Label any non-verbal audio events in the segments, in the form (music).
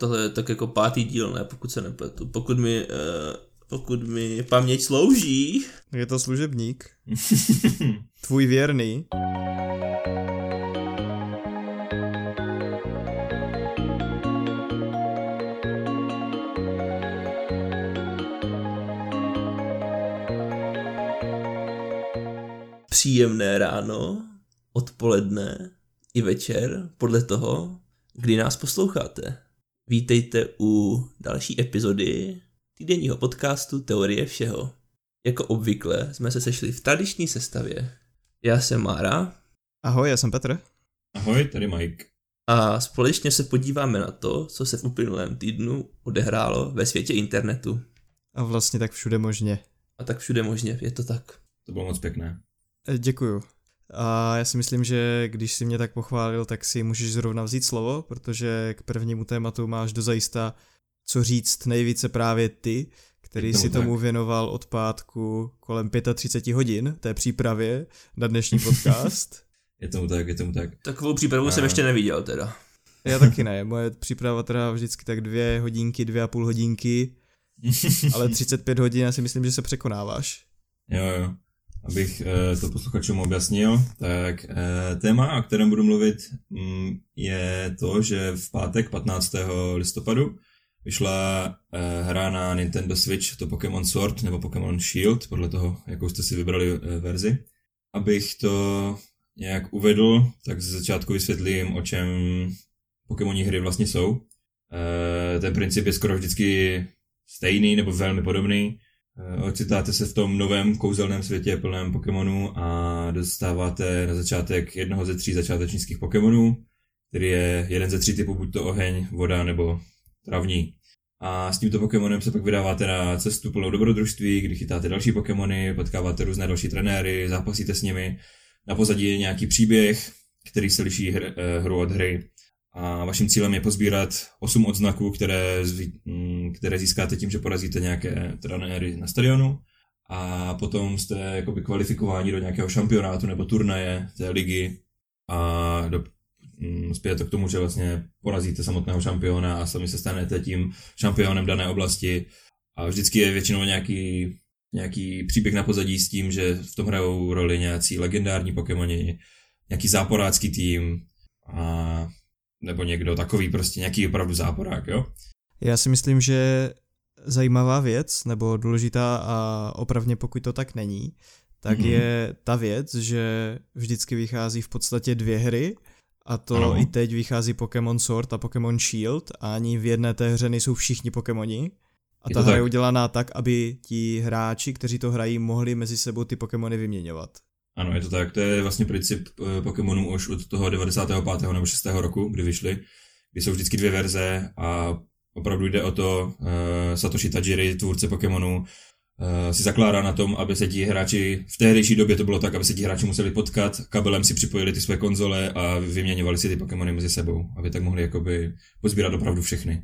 tohle je tak jako pátý díl, ne, pokud se nepletu. Pokud mi, uh, pokud mi paměť slouží. Je to služebník. (laughs) Tvůj věrný. Příjemné ráno, odpoledne i večer, podle toho, kdy nás posloucháte. Vítejte u další epizody týdenního podcastu Teorie všeho. Jako obvykle jsme se sešli v tradiční sestavě. Já jsem Mára. Ahoj, já jsem Petr. Ahoj, tady Mike. A společně se podíváme na to, co se v uplynulém týdnu odehrálo ve světě internetu. A vlastně tak všude možně. A tak všude možně, je to tak. To bylo moc pěkné. Eh, děkuju. A já si myslím, že když si mě tak pochválil, tak si můžeš zrovna vzít slovo, protože k prvnímu tématu máš dozajista co říct nejvíce právě ty, který si tomu tak. věnoval od pátku kolem 35 hodin té přípravě na dnešní podcast. (laughs) je tomu tak, je tomu tak. Takovou přípravu a... jsem ještě neviděl teda. Já taky ne, moje příprava teda vždycky tak dvě hodinky, dvě a půl hodinky, (laughs) ale 35 hodin já si myslím, že se překonáváš. Jo, jo. Abych eh, to posluchačům objasnil, tak eh, téma, o kterém budu mluvit, mm, je to, že v pátek 15. listopadu vyšla eh, hra na Nintendo Switch, to Pokémon Sword nebo Pokémon Shield, podle toho, jakou jste si vybrali verzi. Abych to nějak uvedl, tak ze začátku vysvětlím, o čem Pokémonní hry vlastně jsou. Ten princip je skoro vždycky stejný nebo velmi podobný ocitáte se v tom novém kouzelném světě plném Pokémonů a dostáváte na začátek jednoho ze tří začátečnických Pokémonů, který je jeden ze tří typů, buď to oheň, voda nebo travní. A s tímto Pokémonem se pak vydáváte na cestu plnou dobrodružství, kdy chytáte další Pokémony, potkáváte různé další trenéry, zápasíte s nimi. Na pozadí je nějaký příběh, který se liší hr, eh, hru od hry a vaším cílem je pozbírat 8 odznaků, které, mm, které získáte tím, že porazíte nějaké trenéry na stadionu. A potom jste jakoby kvalifikováni do nějakého šampionátu nebo turnaje té ligy. A do, mm, spějete k tomu, že vlastně porazíte samotného šampiona a sami se stanete tím šampionem dané oblasti. A vždycky je většinou nějaký, nějaký příběh na pozadí s tím, že v tom hrajou roli nějací legendární Pokémoni, nějaký záporácký tým. A nebo někdo takový prostě nějaký opravdu záporák, jo? Já si myslím, že zajímavá věc, nebo důležitá a opravně pokud to tak není, tak mm-hmm. je ta věc, že vždycky vychází v podstatě dvě hry, a to ano. i teď vychází Pokémon Sword a Pokémon Shield a ani v jedné té hře nejsou všichni Pokémoni. A je ta hra je udělaná tak, aby ti hráči, kteří to hrají, mohli mezi sebou ty Pokémony vyměňovat. Ano, je to tak. To je vlastně princip eh, Pokémonů už od toho 95. nebo 6. roku, kdy vyšly, kdy jsou vždycky dvě verze a opravdu jde o to, uh, Satoshi Tajiri, tvůrce Pokémonů, uh, si zakládá na tom, aby se ti hráči, v tehdejší době to bylo tak, aby se ti hráči museli potkat, kabelem si připojili ty své konzole a vyměňovali si ty Pokémony mezi sebou, aby tak mohli jakoby pozbírat opravdu všechny.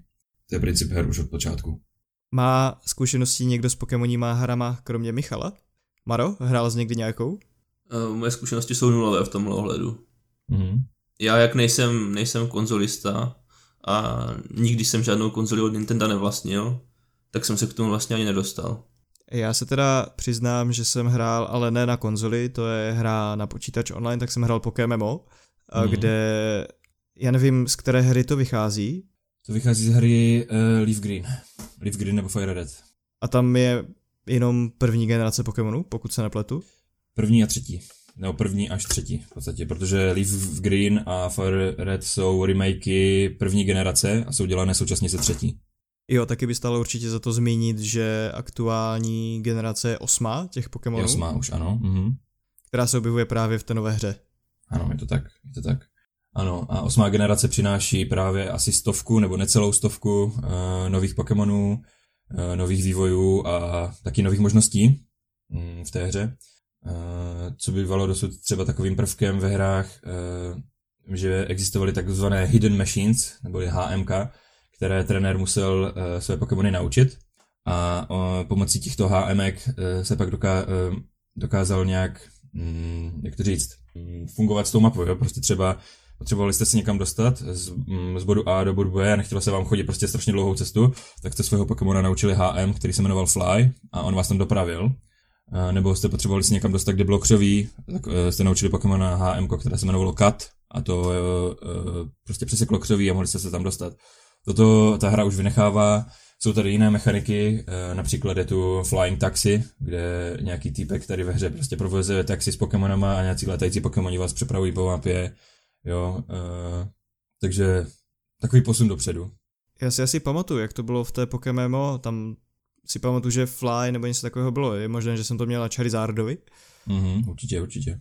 To je princip her už od počátku. Má zkušenosti někdo s Pokémoníma hrama, kromě Michala? Maro, hrál jsi někdy nějakou? Uh, moje zkušenosti jsou nulové v tomhle ohledu. Mm-hmm. Já jak nejsem, nejsem konzolista a nikdy jsem žádnou konzoli od Nintendo nevlastnil, tak jsem se k tomu vlastně ani nedostal. Já se teda přiznám, že jsem hrál, ale ne na konzoli, to je hra na počítač online, tak jsem hrál Pokémon, mm. kde já nevím, z které hry to vychází. To vychází z hry uh, Leaf Green. Leaf Green nebo Fire Red. A tam je jenom první generace Pokémonů, pokud se nepletu? První a třetí. Nebo první až třetí v podstatě, protože Leaf Green a Fire Red jsou remakey první generace a jsou dělané současně se třetí. Jo, taky by stalo určitě za to zmínit, že aktuální generace je osma těch Pokémonů. Je osma už, ano. Mhm. Která se objevuje právě v té nové hře. Ano, je to tak, je to tak. Ano, a osmá generace přináší právě asi stovku nebo necelou stovku uh, nových Pokémonů, uh, nových vývojů a taky nových možností um, v té hře. Eh, co bývalo dosud třeba takovým prvkem ve hrách, eh, že existovaly takzvané hidden machines, nebo HMK, které trenér musel eh, své Pokémony naučit a pomocí těchto HMek se pak doká, dokázal nějak, mm, jak to říct, mm, fungovat s tou mapou. Jo? Prostě třeba potřebovali jste se někam dostat z, mm, z bodu A do bodu B a nechtělo se vám chodit prostě strašně dlouhou cestu, tak jste svého Pokémona naučili HM, který se jmenoval Fly a on vás tam dopravil. A nebo jste potřebovali se někam dostat, kde bylo křoví, tak eh, jste naučili Pokémona HM, které se jmenovalo Kat a to e, prostě přeseklo křoví a mohli jste se tam dostat. Toto ta hra už vynechává, jsou tady jiné mechaniky, například je tu Flying Taxi, kde nějaký týpek tady ve hře prostě provozuje taxi s Pokémonama a nějací letající Pokémoni vás přepravují po mapě Jo, takže takový posun dopředu. Já si asi pamatuju, jak to bylo v té Pokémon, tam si pamatuju, že Fly nebo něco takového bylo. Je možné, že jsem to měl na Charizardovi. Mm-hmm, určitě, určitě.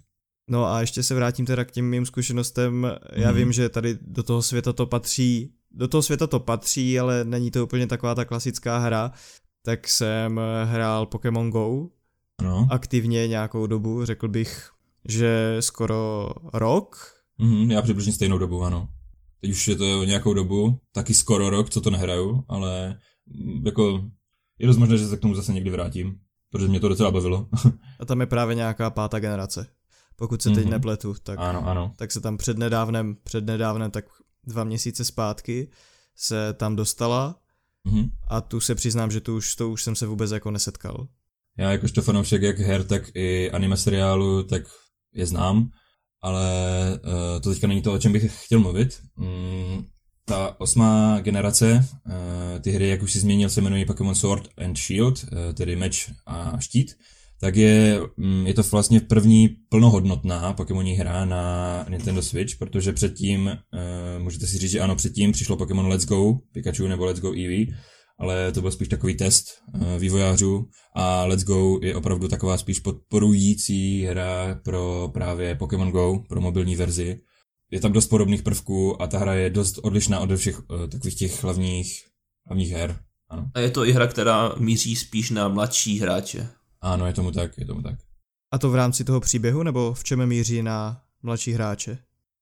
No a ještě se vrátím teda k těm mým zkušenostem. Já mhm. vím, že tady do toho světa to patří, do toho světa to patří, ale není to úplně taková ta klasická hra. Tak jsem hrál Pokémon Go no. aktivně nějakou dobu, řekl bych, že skoro rok, Mm, já přibližně stejnou dobu, ano. Teď už je to nějakou dobu, taky skoro rok, co to nehraju, ale mm, jako je dost možné, že se k tomu zase někdy vrátím, protože mě to docela bavilo. A tam je právě nějaká pátá generace. Pokud se teď mm-hmm. nepletu, tak, ano, ano. tak se tam přednedávnem, přednedávnem, tak dva měsíce zpátky se tam dostala mm-hmm. a tu se přiznám, že tu už, to už jsem se vůbec jako nesetkal. Já jakožto fanoušek jak her, tak i anime seriálu, tak je znám ale uh, to teďka není to, o čem bych chtěl mluvit. Mm, ta osmá generace, uh, ty hry, jak už si změnil, se jmenují Pokémon Sword and Shield, uh, tedy meč a štít, tak je, um, je to vlastně první plnohodnotná Pokémonní hra na Nintendo Switch, protože předtím, uh, můžete si říct, že ano, předtím přišlo Pokémon Let's Go, Pikachu nebo Let's Go Eevee, ale to byl spíš takový test vývojářů a Let's Go je opravdu taková spíš podporující hra pro právě Pokémon Go, pro mobilní verzi. Je tam dost podobných prvků a ta hra je dost odlišná od všech uh, takových těch hlavních, hlavních her. Ano. A je to i hra, která míří spíš na mladší hráče. Ano, je tomu tak, je tomu tak. A to v rámci toho příběhu, nebo v čem míří na mladší hráče?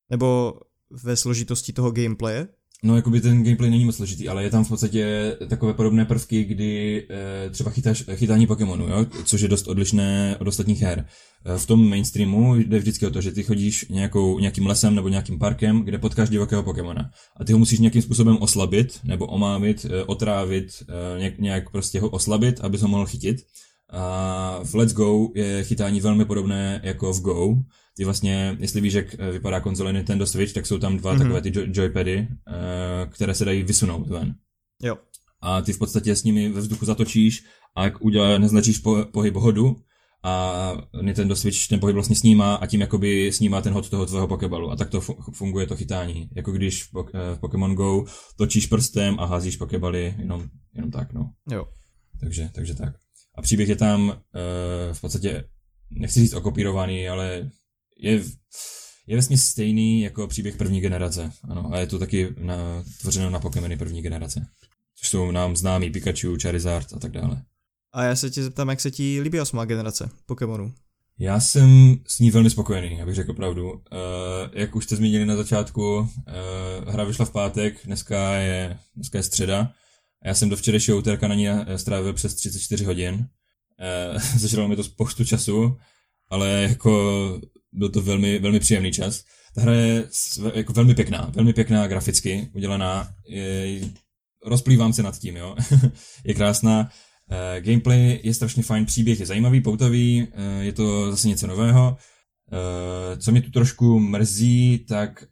Nebo ve složitosti toho gameplaye? No, jakoby ten gameplay není moc složitý, ale je tam v podstatě takové podobné prvky, kdy e, třeba chytáš, chytání Pokémonu, jo? což je dost odlišné od ostatních her. E, v tom mainstreamu jde vždycky o to, že ty chodíš nějakou, nějakým lesem nebo nějakým parkem, kde potkáš divokého Pokémona. A ty ho musíš nějakým způsobem oslabit, nebo omávit, e, otrávit, e, nějak, nějak prostě ho oslabit, aby ho mohl chytit. A v Let's Go je chytání velmi podobné jako v Go, ty vlastně, jestli víš, jak eh, vypadá konzole Nintendo Switch, tak jsou tam dva mm-hmm. takové ty joypady, uh, které se dají vysunout ven. Jo. A ty v podstatě s nimi ve vzduchu zatočíš a jak udělá, neznačíš po, pohyb hodu a Nintendo Switch ten pohyb vlastně snímá a tím jakoby snímá ten hod toho tvého Pokeballu a tak to funguje to chytání. Jako když v, eh, v Pokémon Go točíš prstem a házíš Pokebaly jenom, jenom tak, no. Jo. Takže, takže tak. A příběh je tam uh, v podstatě, nechci říct okopírovaný, ale je, je vlastně stejný jako příběh první generace. Ano, a je to taky na, tvořeno na Pokémony první generace. Což jsou nám známí Pikachu, Charizard a tak dále. A já se tě zeptám, jak se ti líbí osmá generace Pokémonů? Já jsem s ní velmi spokojený, abych řekl pravdu. Uh, jak už jste zmínili na začátku, uh, hra vyšla v pátek, dneska je, dneska je středa. A já jsem do včerejšího úterka na ní strávil přes 34 hodin. Uh, (laughs) zažralo mi to spoustu času, ale jako byl to velmi, velmi příjemný čas. Ta hra je jako velmi pěkná, velmi pěkná graficky udělaná. Je, rozplývám se nad tím, jo. (laughs) je krásná. Uh, gameplay je strašně fajn, příběh je zajímavý, poutavý, uh, je to zase něco nového. Uh, co mě tu trošku mrzí, tak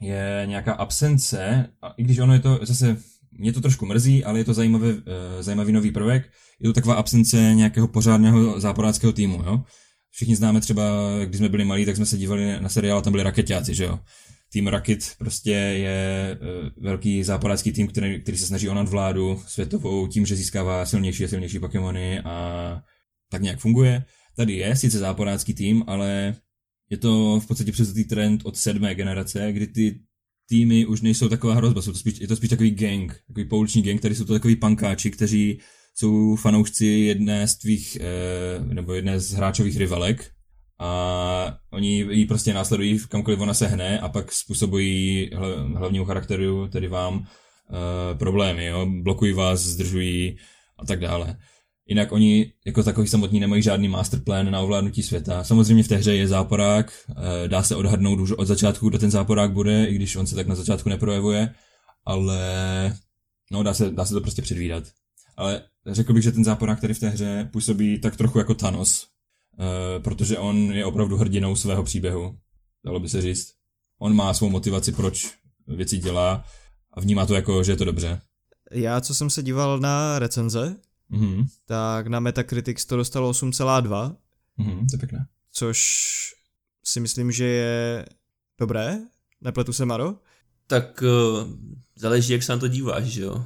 je nějaká absence, a i když ono je to zase, mě to trošku mrzí, ale je to zajímavý, uh, zajímavý nový prvek, je to taková absence nějakého pořádného záporáckého týmu, jo všichni známe třeba, když jsme byli malí, tak jsme se dívali na seriál a tam byli raketáci, že jo. Tým Rocket prostě je uh, velký západácký tým, který, který se snaží o nadvládu světovou tím, že získává silnější a silnější Pokémony a tak nějak funguje. Tady je sice západácký tým, ale je to v podstatě převzatý trend od sedmé generace, kdy ty týmy už nejsou taková hrozba, jsou to spíš, je to spíš takový gang, takový pouliční gang, který jsou to takový pankáči, kteří jsou fanoušci jedné z tvých, eh, nebo jedné z hráčových rivalek a oni ji prostě následují kamkoliv ona se hne a pak způsobují hlavního charakteru, tedy vám, eh, problémy, jo? blokují vás, zdržují a tak dále. Jinak oni jako takový samotní nemají žádný masterplan na ovládnutí světa. Samozřejmě v té hře je záporák, eh, dá se odhadnout už od začátku, kdo ten záporák bude, i když on se tak na začátku neprojevuje, ale no dá se, dá se to prostě předvídat. Ale řekl bych, že ten záporák tady v té hře působí tak trochu jako Thanos, eh, protože on je opravdu hrdinou svého příběhu, dalo by se říct. On má svou motivaci, proč věci dělá a vnímá to jako, že je to dobře. Já, co jsem se díval na recenze, Mhm, tak na Metacritics to dostalo 8,2, mhm, to je pěkné. což si myslím, že je dobré. Nepletu se, Maro? Tak uh, záleží, jak se na to díváš, že jo.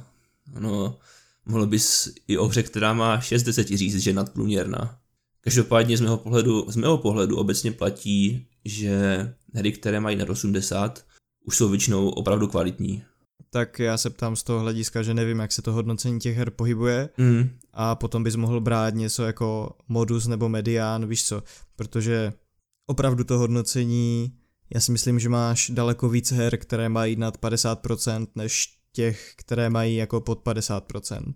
No, mohl bys i o hře, která má 6 10 říct, že je nadprůměrná. Každopádně z mého pohledu, z mého pohledu obecně platí, že hry, které mají na 80, už jsou většinou opravdu kvalitní. Tak já se ptám z toho hlediska, že nevím, jak se to hodnocení těch her pohybuje Mm, a potom bys mohl brát něco jako modus nebo medián, víš co, protože opravdu to hodnocení, já si myslím, že máš daleko víc her, které mají nad 50%, než těch, které mají jako pod 50%.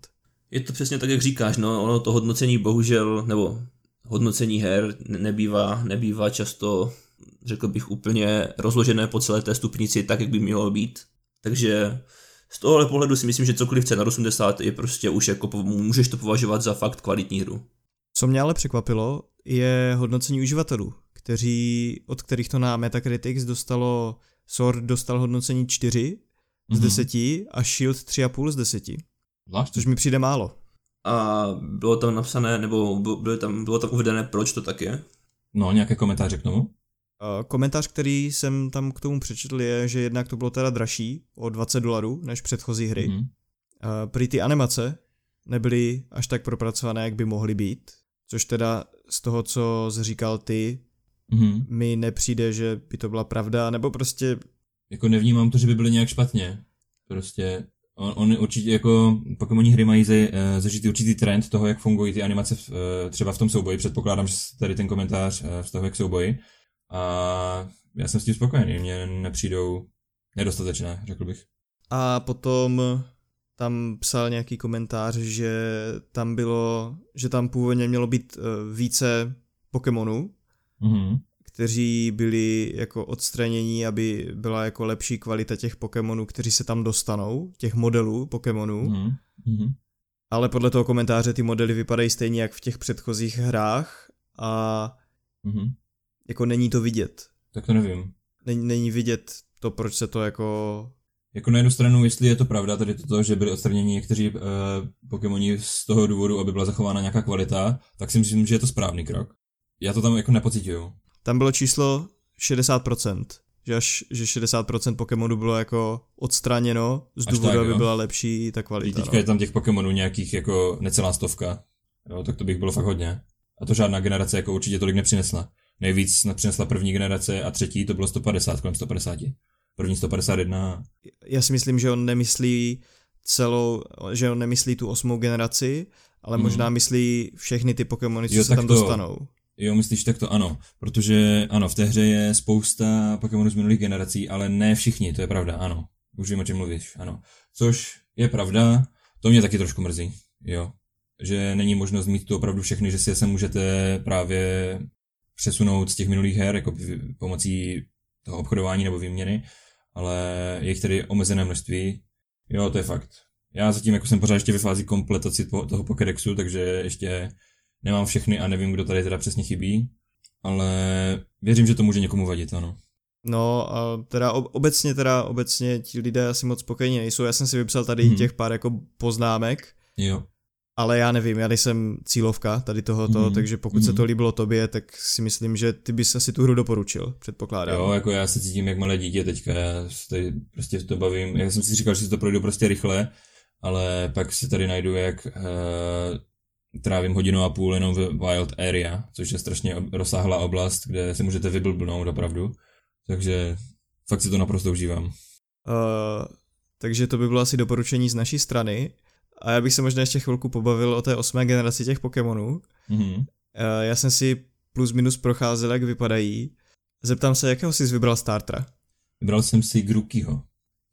Je to přesně tak, jak říkáš, no, ono to hodnocení bohužel, nebo hodnocení her ne- nebývá, nebývá často, řekl bych, úplně rozložené po celé té stupnici tak, jak by mělo být. Takže z tohohle pohledu si myslím, že cokoliv chce na 80 je prostě už jako, můžeš to považovat za fakt kvalitní hru. Co mě ale překvapilo, je hodnocení uživatelů, kteří, od kterých to na Metacritics dostalo, Sword dostal hodnocení 4 z Mhm. 10 a Shield 3,5 z 10, Zvláštní. což mi přijde málo. A bylo tam napsané, nebo bylo bylo tam, bylo tam uvedené, proč to tak je? No, nějaké komentáře k tomu? Uh, Komentář, který jsem tam k tomu přečetl, je, že jednak to bylo teda dražší o 20 dolarů než předchozí hry. Mhm. Uh, prý ty animace nebyly až tak propracované, jak by mohly být, což teda z toho, co jsi říkal ty, Mhm. mi nepřijde, že by to byla pravda, nebo prostě Jako nevnímám to, že by byly nějak špatně. Prostě on, on určitě jako Pokémonní hry mají ze, eh, zažít určitý trend toho, jak fungují ty animace v, eh, třeba v tom souboji. Předpokládám, že tady ten komentář eh, vztahuje k souboji. A já jsem s tím spokojený. Mně nepřijdou nedostatečné, řekl bych. A potom tam psal nějaký komentář, že tam bylo, že tam původně mělo být eh, více Pokémonů, Mhm. kteří byli jako odstranění, aby byla jako lepší kvalita těch Pokémonů, kteří se tam dostanou, těch modelů Pokémonů. Mhm. Mhm. Ale podle toho komentáře ty modely vypadají stejně jak v těch předchozích hrách a Mhm. Jako není to vidět. Tak to nevím. Není, není vidět to, proč se to jako... Jako na jednu stranu, jestli je to pravda, tady to, že byli odstraněni někteří uh, Pokémoni z toho důvodu, aby byla zachována nějaká kvalita, tak si myslím, že je to správný krok. Já to tam jako nepocituju. Tam bylo číslo 60%, že až že 60% Pokémonů bylo jako odstraněno z důvodu, tak, aby jo. byla lepší ta Teď kvalita. teďka No. je tam těch Pokémonů nějakých jako necelá stovka. Jo, tak to bych bylo fakt hodně. A to žádná generace jako určitě tolik nepřinesla. Nejvíc snad přinesla první generace a třetí to bylo 150, kolem 150. První 151. Já si myslím, že on nemyslí celou, že on nemyslí tu osmou generaci, ale Mhm. možná myslí všechny ty Pokémony, co Jo, se tam to- dostanou. Jo, myslíš tak to ano, protože ano, v té hře je spousta Pokémonů z minulých generací, ale ne všichni, to je pravda, ano. Už vím, o čem mluvíš, ano. Což je pravda, to mě taky trošku mrzí, jo. Že není možnost mít tu opravdu všechny, že si je se můžete právě přesunout z těch minulých her, jako pomocí toho obchodování nebo výměny, ale je jich tedy omezené množství. Jo, to je fakt. Já zatím jako jsem pořád ještě ve fázi kompletaci toho Pokédexu, takže ještě nemám všechny a nevím, kdo tady teda přesně chybí, ale věřím, že to může někomu vadit, ano. No a teda ob- obecně teda obecně ti lidé asi moc spokojení nejsou. Já jsem si vypsal tady Mhm. těch pár jako poznámek, Jo. Ale já nevím, já nejsem cílovka tady tohoto, Mhm. takže pokud se Mhm. to líbilo tobě, tak si myslím, že ty bys asi tu hru doporučil, předpokládám. Jo, jako já se cítím jak malé dítě teďka, já se tady prostě to bavím, já jsem si říkal, že si to projdu prostě rychle, ale pak si tady najdu, jak uh, trávím hodinu a půl jenom v Wild Area, což je strašně rozsáhlá oblast, kde se můžete vyblbnout opravdu, takže fakt si to naprosto užívám. Uh, takže to by bylo asi doporučení z naší strany. A já bych se možná ještě chvilku pobavil o té osmé generaci těch Pokémonů. Mhm. Uh, já jsem si plus minus procházel, jak vypadají. Zeptám se, jakého jsi vybral startera? Vybral jsem si Grukyho,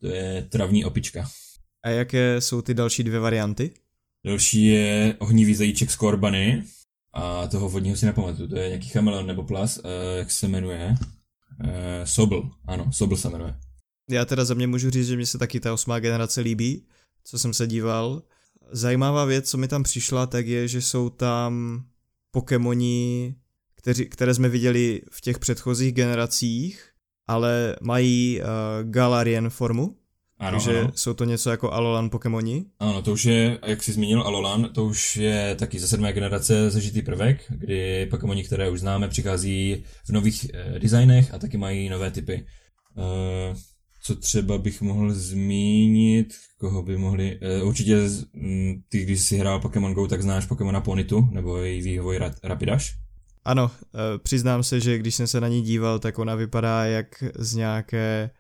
to je travní opička. A jaké jsou ty další dvě varianty? Další je ohnivý zajíček z Korbany. A toho vodního si nepamatuju, to je nějaký chameleon nebo plas, uh, jak se jmenuje. Uh, Sobl, ano, Sobl se jmenuje. Já teda za mě můžu říct, že mi se taky ta osmá generace líbí, co jsem se díval. Zajímavá věc, co mi tam přišla, tak je, že jsou tam Pokémoni, kteří, které jsme viděli v těch předchozích generacích, ale mají uh, Galarian formu. Ano, takže ano. jsou to něco jako Alolan Pokémoni. Ano, to už je, jak jsi zmínil, Alolan, to už je taky ze sedmé generace zažitý prvek, kdy Pokémoni, které už známe, přichází v nových eh, designech a taky mají nové typy. Eh, co třeba bych mohl zmínit, koho by mohli, eh, určitě mm, ty, když jsi hrál Pokémon Go, tak znáš Pokémona Ponytu, nebo její vývoj Ra- Rapidash. Ano, eh, přiznám se, že když jsem se na ní díval, tak ona vypadá jak z nějaké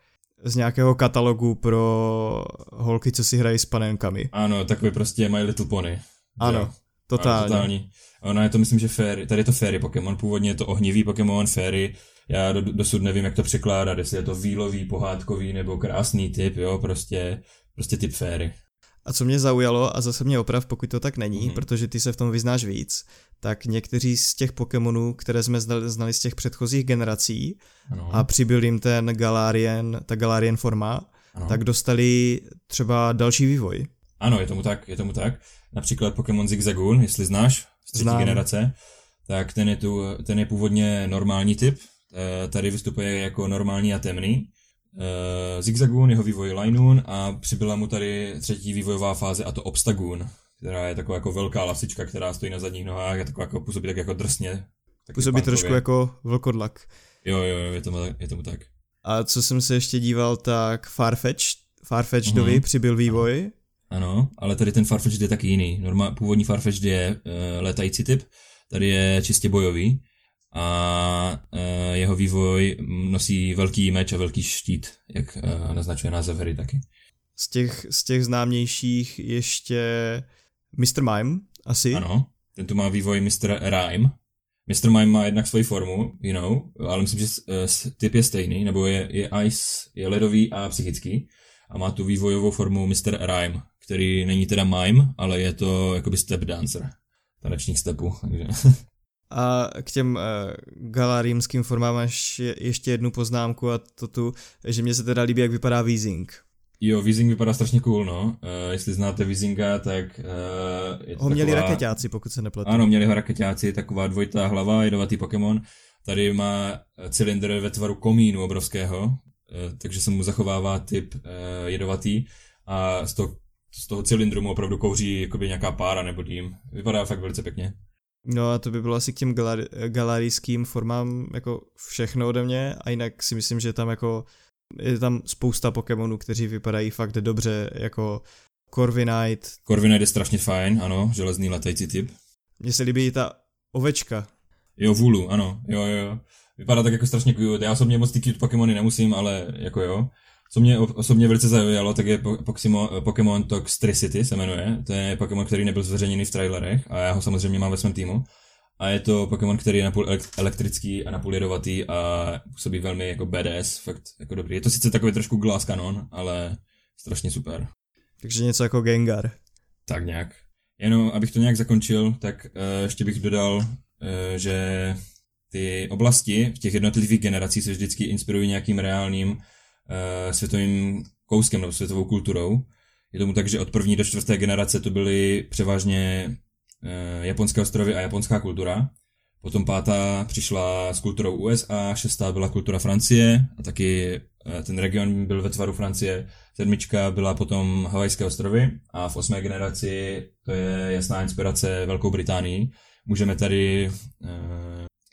z nějakého katalogu pro holky, co si hrají s panenkami. Ano, takový prostě My Little Pony. Ano, Jo. totálně. Ano, totální. Ona je to, myslím, že fairy. Tady je to fairy Pokémon, původně je to ohnivý Pokémon, fairy. Já do, dosud nevím, jak to překládat, jestli je to výlový, pohádkový nebo krásný typ, jo, prostě, prostě typ fairy. A co mě zaujalo, a zase mě oprav, pokud to tak není, mm-hmm. protože ty se v tom vyznáš víc, tak někteří z těch Pokémonů, které jsme znali, znali z těch předchozích generací Ano, a přibyl jim ten Galarian, ta Galarian forma, ano. tak dostali třeba další vývoj. ano, je tomu tak, je tomu tak. Například Pokémon Zigzagoon, jestli znáš, z třetí Znám. generace, tak ten je, tu, ten je původně normální typ, tady vystupuje jako normální a temný. Eh, Zigzagoon, jeho vývoj Linoon a přibyla mu tady třetí vývojová fáze a to Obstagoon, která je taková jako velká lasička, která stojí na zadních nohách a taková jako působí tak jako drsně. Působí punkově. trošku jako vlkodlak. Jo, jo, jo, je tomu, je tomu tak. A co jsem se ještě díval, tak Farfetch, Farfetchdovi Mhm. přibyl vývoj. Ano, ale tady ten Farfetch'd je taky jiný. Norma, původní Farfetch'd je uh, létající typ, tady je čistě bojový a uh, jeho vývoj nosí velký meč a velký štít, jak uh, naznačuje název hry taky. Z těch, z těch známějších ještě Mr. Mime, asi. Ano, ten tu má vývoj Mr. Rhyme. Mr. Mime má jednak svoji formu, jinou, ale myslím, že uh, typ je stejný, nebo je, je ice, je ledový a psychický. A má tu vývojovou formu Mr. Rhyme, který není teda mime, ale je to jakoby step dancer. Tanečník stepu, takže... (laughs) A k těm uh, galarímským formám máš je, ještě jednu poznámku a to tu, že mně se teda líbí, jak vypadá Weezing. Jo, Weezing vypadá strašně cool, no. Uh, jestli znáte Weezinga, tak uh, je to Ho měli taková... raketáci, pokud se nepletu. Ano, měli ho raketáci, taková dvojitá hlava, jedovatý Pokémon. Tady má cylindr ve tvaru komínu obrovského, eh, takže se mu zachovává typ eh, jedovatý a z toho, z toho cylindru mu opravdu kouří jakoby nějaká pára nebo dým. Vypadá fakt velice pěkně. No a to by bylo asi k těm galarijským formám jako všechno ode mě a jinak si myslím, že tam jako je tam spousta Pokémonů, kteří vypadají fakt dobře, jako Corviknight. Corviknight je strašně fajn, ano, železný letající typ. Mně se líbí ta ovečka. Jo, Vulu, ano, jo, jo, jo. Vypadá tak jako strašně cute. Já osobně moc ty cute Pokémony nemusím, ale jako jo. Co mě osobně velice zaujalo, tak je Pokémon, Toxtricity se jmenuje. To je Pokémon, který nebyl zveřejněný v trailerech a já ho samozřejmě mám ve svém týmu. A je to Pokémon, který je napůl elektrický a napůl jedovatý a působí velmi jako badass, fakt jako dobrý. Je to sice takový trošku glass kanon, ale strašně super. Takže něco jako Gengar. Tak nějak. Jenom abych to nějak zakončil, tak uh, ještě bych dodal, uh, že ty oblasti v těch jednotlivých generacích se vždycky inspirují nějakým reálným světovým kouskem nebo světovou kulturou. Je tomu tak, že od první do čtvrté generace to byly převážně uh, japonské ostrovy a japonská kultura. Potom pátá přišla s kulturou USA, šestá byla kultura Francie a taky uh, ten region byl ve tvaru Francie. Sedmička byla potom Havajské ostrovy a v osmé generaci to je jasná inspirace Velkou Británii. Můžeme tady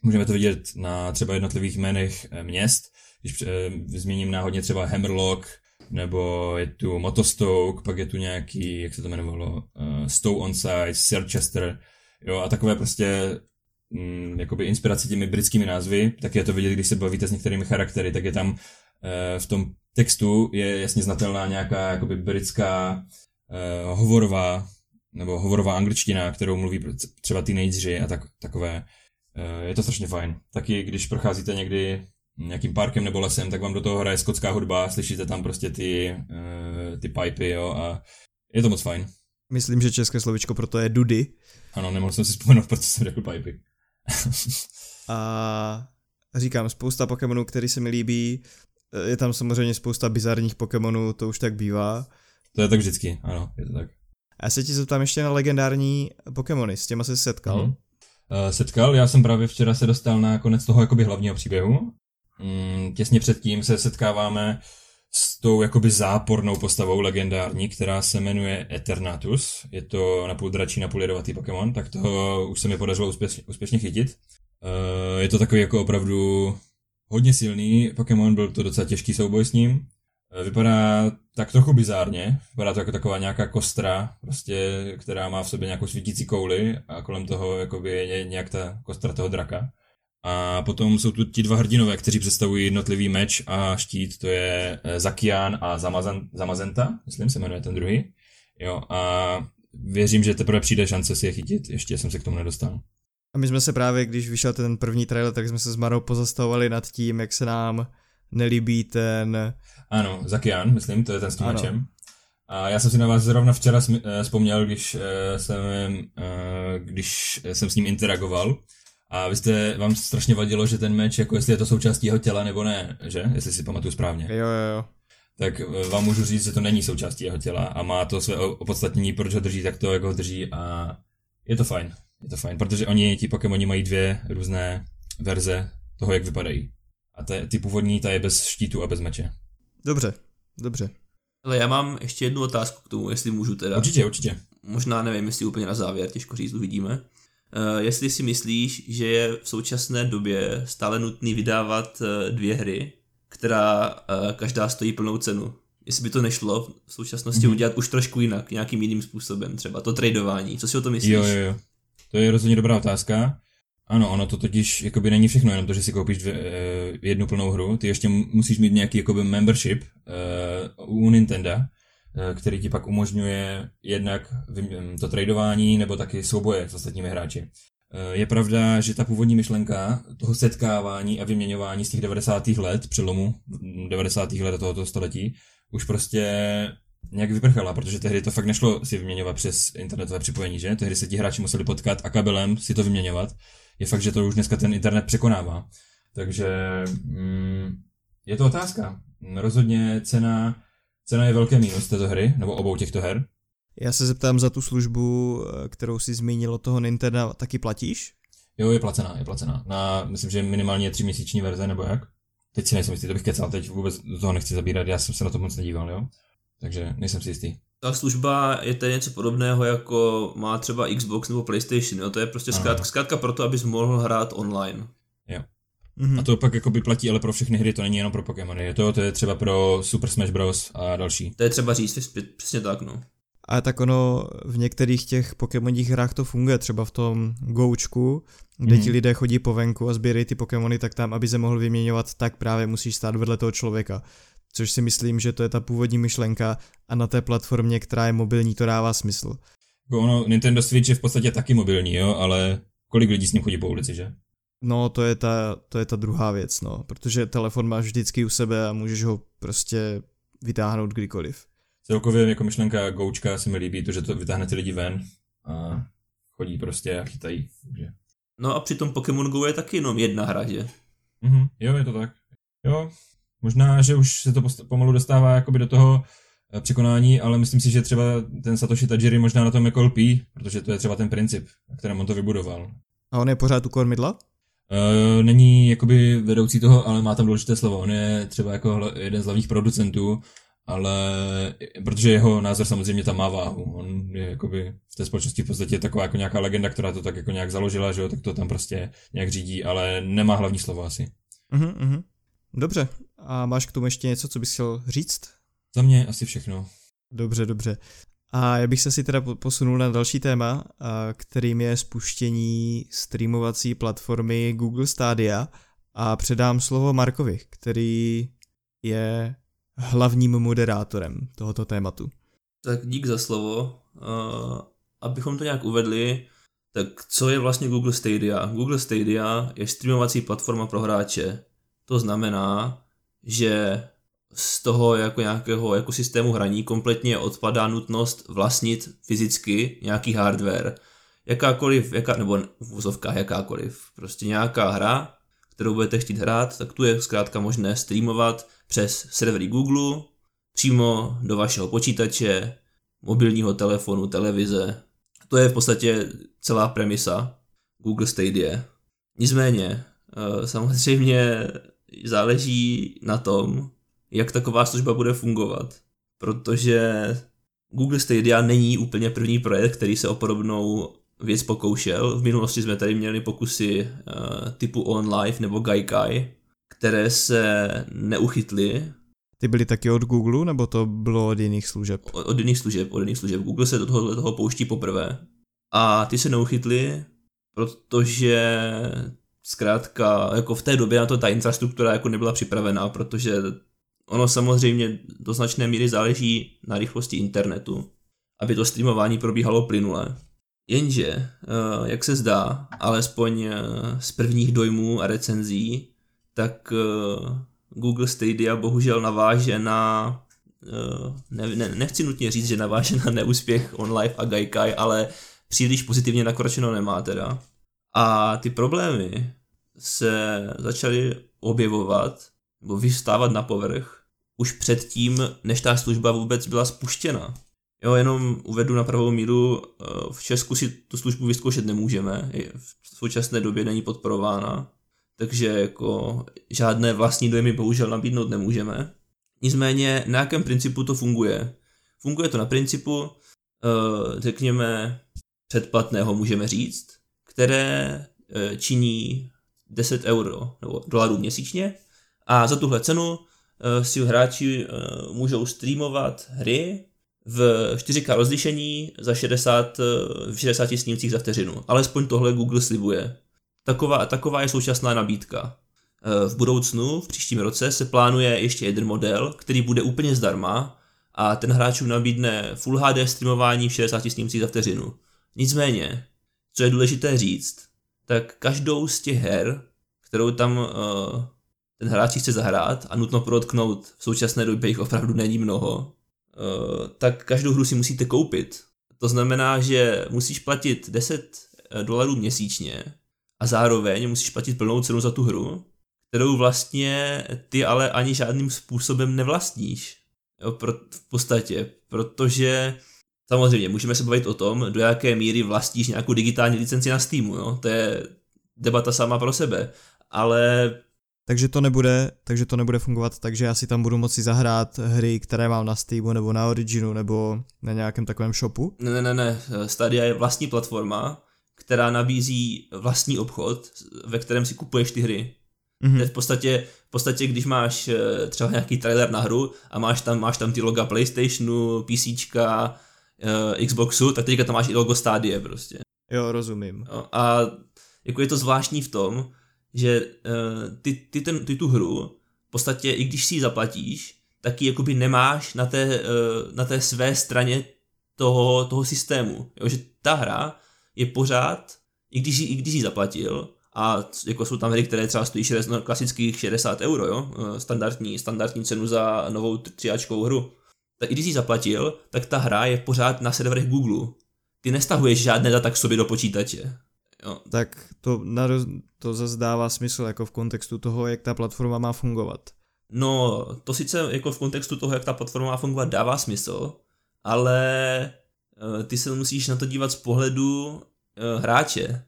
Můžeme to vidět na třeba jednotlivých jménech měst, když e, zmíním náhodně třeba Hammerlock, nebo je tu Motostoke, pak je tu nějaký, jak se to jmenovalo, uh, Stowe on Side, Sirchester, jo, a takové prostě mm, jakoby inspirace těmi britskými názvy, tak je to vidět, když se bavíte s některými charaktery, tak je tam uh, v tom textu je jasně znatelná nějaká jakoby britská uh, hovorová nebo hovorová angličtina, kterou mluví třeba teenageři a tak, takové je to strašně fajn. Taky když procházíte někdy nějakým parkem nebo lesem, tak vám do toho hraje skotská hudba, slyšíte tam prostě ty, ty pipy, jo, a je to moc fajn. Myslím, že české slovičko proto je Dudy. Ano, nemohl jsem si vzpomenout, (laughs) proto jsem řekl Pipey. (laughs) a říkám, spousta Pokémonů, který se mi líbí. Je tam samozřejmě spousta bizarních Pokémonů, to už tak bývá. To je tak vždycky, ano, je to tak. A já se ti zeptám ještě na legendární Pokémony, s těma se setkal? Mm-hmm. Uh, setkal, já jsem právě včera se dostal na konec toho jakoby hlavního příběhu. Mm, těsně předtím se setkáváme s tou jakoby zápornou postavou legendární, která se jmenuje Eternatus. Je to napůl dračí, napůl jedovatý Pokémon, tak toho už se mi podařilo úspěšně, úspěšně chytit. Uh, je to takový jako opravdu hodně silný Pokémon, byl to docela těžký souboj s ním. Eh, vypadá tak trochu bizárně, vypadá to jako taková nějaká kostra, prostě, která má v sobě nějakou svítící kouli a kolem toho jakoby je nějak ta kostra toho draka. A potom jsou tu ti dva hrdinové, kteří představují jednotlivý meč a štít, to je eh, Zakian a Zamazan, Zamazenta, myslím se jmenuje ten druhý. Jo, a věřím, že teprve přijde šance si je chytit, ještě jsem se k tomu nedostal. A my jsme se právě, když vyšel ten první trailer, tak jsme se s Marou pozastavovali nad tím, jak se nám nelíbí ten... Ano, Zakian, myslím, to je ten s tím mečem. A já jsem si na vás zrovna včera eh, vzpomněl, když eh, jsem, když jsem s ním interagoval, a vy jste, vám strašně vadilo, že ten meč, jako jestli je to součástí jeho těla nebo ne, že? Jestli si pamatuju správně. Jo, jo, jo. Tak eh, vám můžu říct, že to není součástí jeho těla a má to své opodstatnění, proč ho drží tak to, jak ho drží a je to fajn. Je to fajn, protože oni, ti Pokémoni mají dvě různé verze toho, jak vypadají. A te, ty původní, ta je bez štítu a bez meče. Dobře, dobře. Ale já mám ještě jednu otázku k tomu, jestli můžu teda. Určitě, určitě. Možná nevím, jestli úplně na závěr, těžko říct, uvidíme. Uh, jestli si myslíš, že je v současné době stále nutný vydávat uh, dvě hry, která uh, každá stojí plnou cenu. Jestli by to nešlo v současnosti mm-hmm. udělat už trošku jinak, nějakým jiným způsobem, třeba to tradování. Co si o tom myslíš? Jo, jo, jo. To je rozhodně dobrá otázka. Ano, ono to totiž jakoby není všechno jenom to, že si koupíš dvě, jednu plnou hru, ty ještě musíš mít nějaký jakoby membership uh, u Nintendo, Eh, který ti pak umožňuje jednak to tradování nebo taky souboje s ostatními hráči. Eh, je pravda, že ta původní myšlenka toho setkávání a vyměňování z těch 90. let, přelomu 90. let tohoto století, už prostě nějak vyprchala, protože tehdy to fakt nešlo si vyměňovat přes internetové připojení, že? Tehdy se ti hráči museli potkat a kabelem si to vyměňovat. Je fakt, že to už dneska ten internet překonává. Takže mm, je to otázka. Rozhodně cena Cena je velký mínus této hry, nebo obou těchto her. Já se zeptám za tu službu, eh, kterou si zmínil od toho Nintendo, taky platíš? Jo, je placená, je placená. Na, myslím, že minimálně tři měsíční verze, nebo jak? Teď si nejsem jistý, to bych kecal, teď vůbec do toho nechci zabírat, já jsem se na to moc nedíval, jo? Takže nejsem si jistý. Ta služba je to něco podobného, jako má třeba Xbox nebo PlayStation, jo? To je prostě zkrátka, zkrátka proto, abys mohl hrát online. Mm-hmm. A to pak jako by platí ale pro všechny hry, to není jenom pro Pokémony. Je to, to je třeba pro Super Smash Bros. a další. To je třeba říct, přesně tak, no. A tak ono v některých těch Pokémonních hrách to funguje, třeba v tom Goučku, kde mm. ti lidé chodí po venku a sbírají ty Pokémony, tak tam, aby se mohl vyměňovat, tak právě musíš stát vedle toho člověka. Což si myslím, že to je ta původní myšlenka a na té platformě, která je mobilní, to dává smysl. Jako ono, Nintendo Switch je v podstatě taky mobilní, jo, ale kolik lidí s ním chodí po ulici, že? No, to je, ta, to je ta druhá věc, no, protože telefon máš vždycky u sebe a můžeš ho prostě vytáhnout kdykoliv. Celkově jako myšlenka Goučka se mi líbí, to, že to vytáhne ty lidi ven a chodí prostě a chytají. Takže. No a přitom Pokémon Go je taky jenom jedna hra, že? Mhm, jo, je to tak. Jo, možná, že už se to pomalu dostává jakoby do toho eh, překonání, ale myslím si, že třeba ten Satoshi Tajiri možná na tom jako lpí, protože to je třeba ten princip, na kterém on to vybudoval. A on je pořád u kormidla? Uh, není jakoby vedoucí toho, ale má tam důležité slovo. On je třeba jako jeden z hlavních producentů, ale protože jeho názor samozřejmě tam má váhu. On je jakoby v té společnosti v podstatě taková jako nějaká legenda, která to tak jako nějak založila, že jo, tak to tam prostě nějak řídí, ale nemá hlavní slovo asi. Uh-huh, uh-huh. Dobře. A máš k tomu ještě něco, co bys chtěl říct? Za mě asi všechno. Dobře, dobře. A já bych se si teda posunul na další téma, kterým je spuštění streamovací platformy Google Stadia a předám slovo Markovi, který je hlavním moderátorem tohoto tématu. Tak dík za slovo. Abychom to nějak uvedli, tak co je vlastně Google Stadia? Google Stadia je streamovací platforma pro hráče. To znamená, že z toho jako nějakého ekosystému hraní kompletně odpadá nutnost vlastnit fyzicky nějaký hardware. Jakákoliv, jaká, nebo v vozovkách jakákoliv, prostě nějaká hra, kterou budete chtít hrát, tak tu je zkrátka možné streamovat přes servery Google, přímo do vašeho počítače, mobilního telefonu, televize. To je v podstatě celá premisa Google Stadia. Nicméně, eh, samozřejmě záleží na tom, jak taková služba bude fungovat. Protože Google Stadia není úplně první projekt, který se o podobnou věc pokoušel. V minulosti jsme tady měli pokusy uh, typu OnLive nebo Gaikai, které se neuchytly. Ty byly taky od Google, nebo to bylo od jiných služeb? Od, od jiných služeb, od jiných služeb. Google se do toho, toho pouští poprvé. A ty se neuchytly, protože zkrátka jako v té době na to ta infrastruktura jako nebyla připravená, protože ono samozřejmě do značné míry záleží na rychlosti internetu, aby to streamování probíhalo plynule. Jenže, eh, jak se zdá, alespoň eh, z prvních dojmů a recenzí, tak eh, Google Stadia bohužel naváže na, ne, ne, nechci nutně říct, že naváže na neúspěch OnLive a Gaikai, ale příliš pozitivně nakročeno nemá teda. A ty problémy se začaly objevovat nebo vystávat na povrch už předtím, než ta služba vůbec byla spuštěna. Jo, jenom uvedu na pravou míru, eh, v Česku si tu službu vyzkoušet nemůžeme, v současné době není podporována, takže jako žádné vlastní dojmy bohužel nabídnout nemůžeme. Nicméně na jakém principu to funguje? Funguje to na principu, eh, řekněme, předplatného můžeme říct, které eh, činí 10 euro nebo dolarů měsíčně a za tuhle cenu si hráči můžou streamovat hry v 4K rozlišení za 60, v 60 snímcích za vteřinu. Alespoň tohle Google slibuje. Taková, taková je současná nabídka. V budoucnu, v příštím roce, se plánuje ještě jeden model, který bude úplně zdarma a ten hráčům nabídne Full HD streamování v 60 snímcích za vteřinu. Nicméně, co je důležité říct, tak každou z těch her, kterou tam uh, ten hráč chce zahrát a nutno protknout, v současné době jich opravdu není mnoho, Eh, tak každou hru si musíte koupit. To znamená, že musíš platit 10 eh, dolarů měsíčně a zároveň musíš platit plnou cenu za tu hru, kterou vlastně ty ale ani žádným způsobem nevlastníš. Jo, pro, v podstatě, protože samozřejmě můžeme se bavit o tom, do jaké míry vlastníš nějakou digitální licenci na Steamu, jo? to je debata sama pro sebe, ale takže to nebude, takže to nebude fungovat tak, že já si tam budu moci zahrát hry, které mám na Steamu nebo na Originu nebo na nějakém takovém shopu? Ne, ne, ne, ne. Stadia je vlastní platforma, která nabízí vlastní obchod, ve kterém si kupuješ ty hry. Mm-hmm. v podstatě, v podstatě, když máš eh, třeba nějaký trailer na hru a máš tam, máš tam ty loga PlayStationu, PCčka, uh, Xboxu, tak teďka tam máš i logo Stadia prostě. Jo, rozumím. A jako je to zvláštní v tom, že uh, ty, ty, ten, ty tu hru, v podstatě i když si ji zaplatíš, tak ji jakoby nemáš na té, uh, na té své straně toho, toho systému. Jo? Že ta hra je pořád, i když, i když ji zaplatil, a jako jsou tam hry, které třeba stojí 60, no, klasických 60 euro, jo? Eh, standardní, standardní cenu za novou triáčkovou hru. Tak i když ji zaplatil, tak ta hra je pořád na serverech Google. Ty nestahuješ žádné data k sobě do počítače. Jo. Tak to, to zase dává smysl jako v kontextu toho, jak ta platforma má fungovat. No, to sice jako v kontextu toho, jak ta platforma má fungovat, dává smysl, ale eh, ty se musíš na to dívat z pohledu uh, hráče.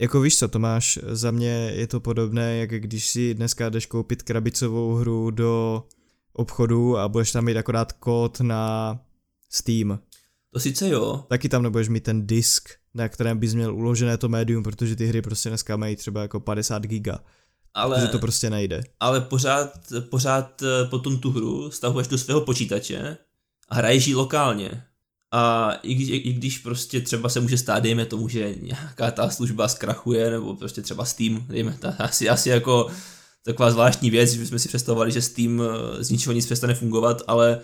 Jako víš co, Tomáš, za mě je to podobné, jak když si dneska jdeš koupit krabicovou hru do obchodu a budeš tam mít akorát kód na Steam. To sice jo. Taky tam nebudeš mít ten disk, na kterém bys měl uložené to médium, protože ty hry prostě dneska mají třeba jako 50 giga. Ale, protože to prostě nejde. Ale pořád, pořád eh, potom tu hru stahuješ do svého počítače a hraješ ji lokálně. A i, i, i když prostě třeba se může stát, dejme tomu, že nějaká ta služba zkrachuje, nebo prostě třeba Steam, dejme, ta, asi, asi jako taková zvláštní věc, že jsme si představovali, že Steam eh, z ničeho nic přestane fungovat, ale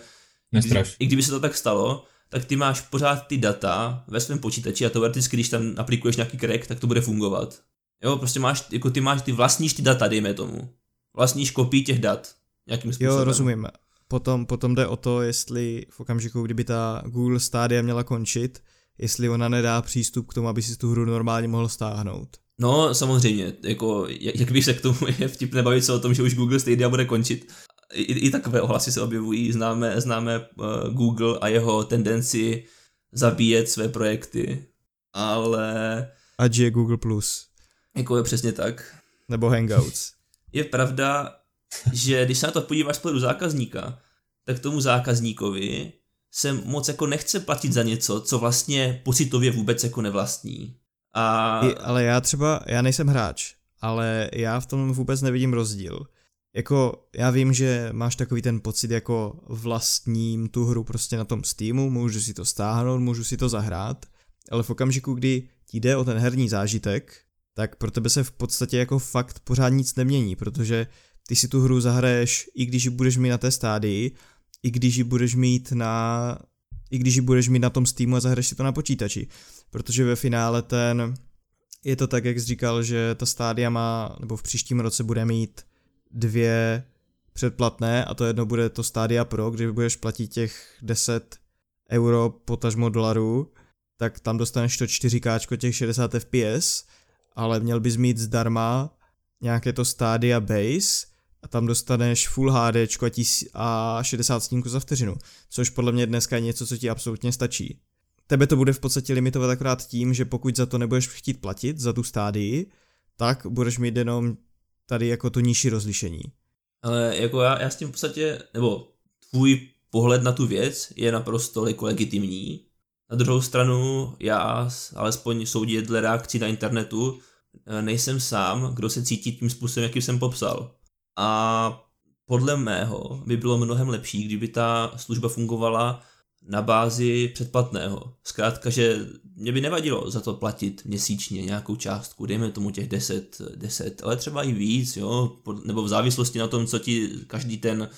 Nestraš. i kdyby se to tak stalo, tak ty máš pořád ty data ve svém počítači a teoreticky, když tam aplikuješ nějaký crack, tak to bude fungovat. Jo, prostě máš, jako ty máš, ty vlastníš ty data, dejme tomu. Vlastníš kopii těch dat nějakým způsobem. Jo, rozumím. potom, potom jde o to, jestli v okamžiku, kdyby ta Google Stadia měla končit, jestli ona nedá přístup k tomu, aby si tu hru normálně mohl stáhnout. No, samozřejmě, jako, jak, jak by se k tomu je vtipné bavit se o tom, že už Google Stadia bude končit. I, i takové ohlasy se objevují, známe, známe uh, Google a jeho tendenci zabíjet své projekty, ale... Ať je Google+. Plus. Jako je přesně tak. Nebo Hangouts. (laughs) Je pravda, že když se na to podíváš z pohledu zákazníka, tak tomu zákazníkovi se moc jako nechce platit za něco, co vlastně pocitově vůbec jako nevlastní. A... I, ale já třeba, já nejsem hráč, ale já v tom vůbec nevidím rozdíl. Jako, já vím, že máš takový ten pocit jako vlastním tu hru prostě na tom Steamu, můžu si to stáhnout, můžu si to zahrát, ale v okamžiku, kdy ti jde o ten herní zážitek, tak pro tebe se v podstatě jako fakt pořád nic nemění, protože ty si tu hru zahraješ, i když ji budeš mít na té stádii, i když ji budeš mít na i když ji budeš mít na tom Steamu a zahraješ si to na počítači. Protože ve finále ten, je to tak, jak jsi říkal, že ta stádia má, nebo v příštím roce bude mít dvě předplatné a to jedno bude to Stadia Pro, kde budeš platit těch 10 euro potažmo dolarů, tak tam dostaneš to 4K těch 60 fps, ale měl bys mít zdarma nějaké to Stadia Base a tam dostaneš Full HD a 60 snímků za vteřinu, což podle mě dneska je něco, co ti absolutně stačí. Tebe to bude v podstatě limitovat akorát tím, že pokud za to nebudeš chtít platit, za tu stádii, tak budeš mít jenom tady jako to nižší rozlišení. Ale jako já, já s tím v podstatě, nebo tvůj pohled na tu věc je naprosto jako legitimní. Na druhou stranu já, alespoň soudit dle reakcí na internetu, eh, nejsem sám, kdo se cítí tím způsobem, jaký jsem popsal. A podle mého by bylo mnohem lepší, kdyby ta služba fungovala na bázi předplatného. Zkrátka, že mě by nevadilo za to platit měsíčně nějakou částku, dejme tomu těch 10, 10 ale třeba i víc, jo, nebo v závislosti na tom, co ti každý ten,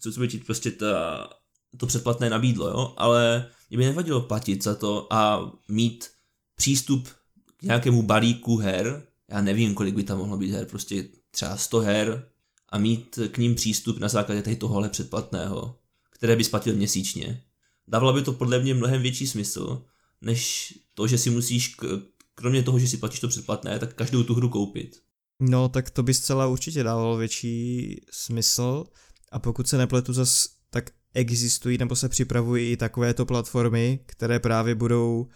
co by ti prostě ta, to předplatné nabídlo, jo, ale mě by nevadilo platit za to a mít přístup k nějakému balíku her, já nevím, kolik by tam mohlo být her, prostě třeba 100 her a mít k ním přístup na základě tady tohohle předplatného, které by splatil měsíčně dávalo by to podle mě mnohem větší smysl, než to, že si musíš, kromě toho, že si platíš to předplatné, tak každou tu hru koupit. No, tak to by zcela určitě dávalo větší smysl a pokud se nepletu zas, tak existují nebo se připravují i takovéto platformy, které právě budou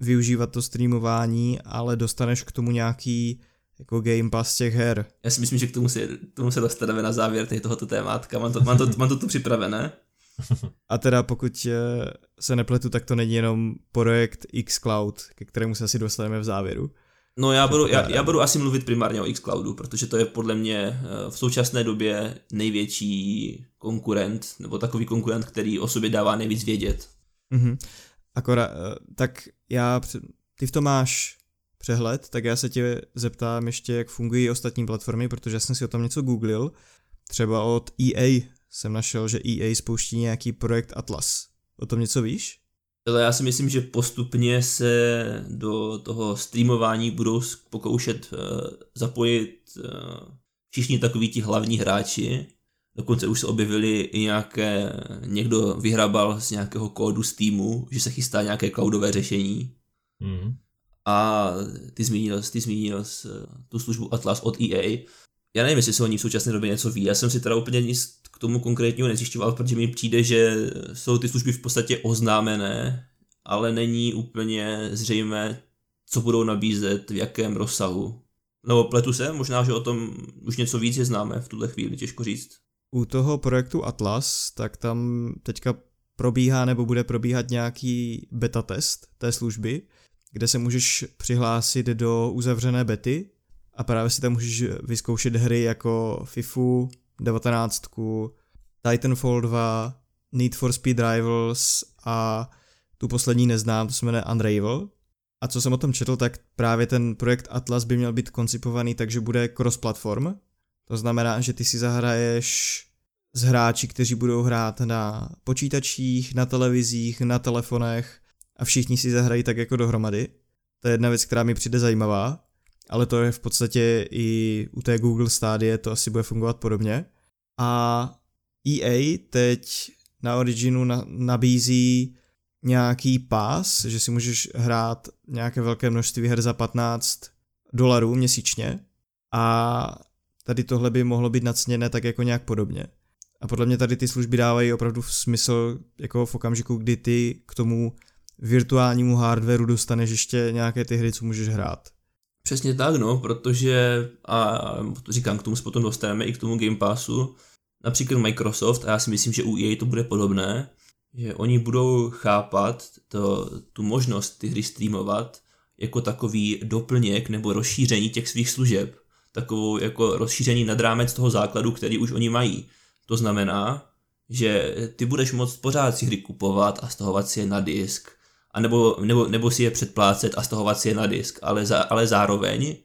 využívat to streamování, ale dostaneš k tomu nějaký jako Game Pass těch her. Já si myslím, že k tomu se, tomu se dostaneme na závěr tohoto témátka. Mám to, mám to, mám to tu připravené. (laughs) A teda pokud eh, se nepletu, tak to není jenom projekt xCloud, ke kterému se asi dostaneme v závěru. No já budu, já, já budu asi mluvit primárně o xCloudu, protože to je podle mě eh, v současné době největší konkurent, nebo takový konkurent, který o sobě dává nejvíc vědět. Mm-hmm. Akorát, eh, tak já, ty v tom máš přehled, tak já se tě zeptám ještě, jak fungují ostatní platformy, protože jsem si o tom něco googlil. Třeba od EA jsem našel, že EA spouští nějaký projekt Atlas. O tom něco víš? Ale já si myslím, že postupně se do toho streamování budou pokoušet uh, zapojit uh, všichni takoví ti hlavní hráči. Dokonce už se objevili i nějaké, někdo vyhrabal z nějakého kódu Steamu, že se chystá nějaké cloudové řešení. Mm. A ty zmínil, ty zmínil eh, tu službu Atlas od EA. Já nevím, jestli se o ní v současné době něco ví. Já jsem si teda úplně nic k tomu konkrétního nezjišťoval, protože mi přijde, že jsou ty služby v podstatě oznámené, ale není úplně zřejmé, co budou nabízet, v jakém rozsahu. Nebo pletu se, možná, že o tom už něco víc je známe v tuhle chvíli, těžko říct. U toho projektu Atlas, tak tam teďka probíhá nebo bude probíhat nějaký beta test té služby, kde se můžeš přihlásit do uzavřené bety a právě si tam můžeš vyzkoušet hry jako FIFU, 19, Titanfall 2, Need for Speed Rivals a tu poslední neznám, to se jmenuje Unravel. A co jsem o tom četl, tak právě ten projekt Atlas by měl být koncipovaný tak, že bude cross-platform. To znamená, že ty si zahraješ s hráči, kteří budou hrát na počítačích, na televizích, na telefonech a všichni si zahrají tak jako dohromady. To je jedna věc, která mi přijde zajímavá ale to je v podstatě i u té Google stádie, to asi bude fungovat podobně. A EA teď na Originu na, nabízí nějaký pás, že si můžeš hrát nějaké velké množství her za 15 dolarů měsíčně a tady tohle by mohlo být nacněné tak jako nějak podobně. A podle mě tady ty služby dávají opravdu smysl jako v okamžiku, kdy ty k tomu virtuálnímu hardwareu dostaneš ještě nějaké ty hry, co můžeš hrát. Přesně tak, no, protože, a říkám, k tomu se potom dostaneme i k tomu Game Passu, například Microsoft, a já si myslím, že u EA to bude podobné, že oni budou chápat to, tu možnost ty hry streamovat jako takový doplněk nebo rozšíření těch svých služeb. Takovou jako rozšíření nad rámec toho základu, který už oni mají. To znamená, že ty budeš moct pořád si hry kupovat a stahovat si je na disk, nebo, nebo, nebo si je předplácet a stahovat si je na disk, ale, za, ale zároveň,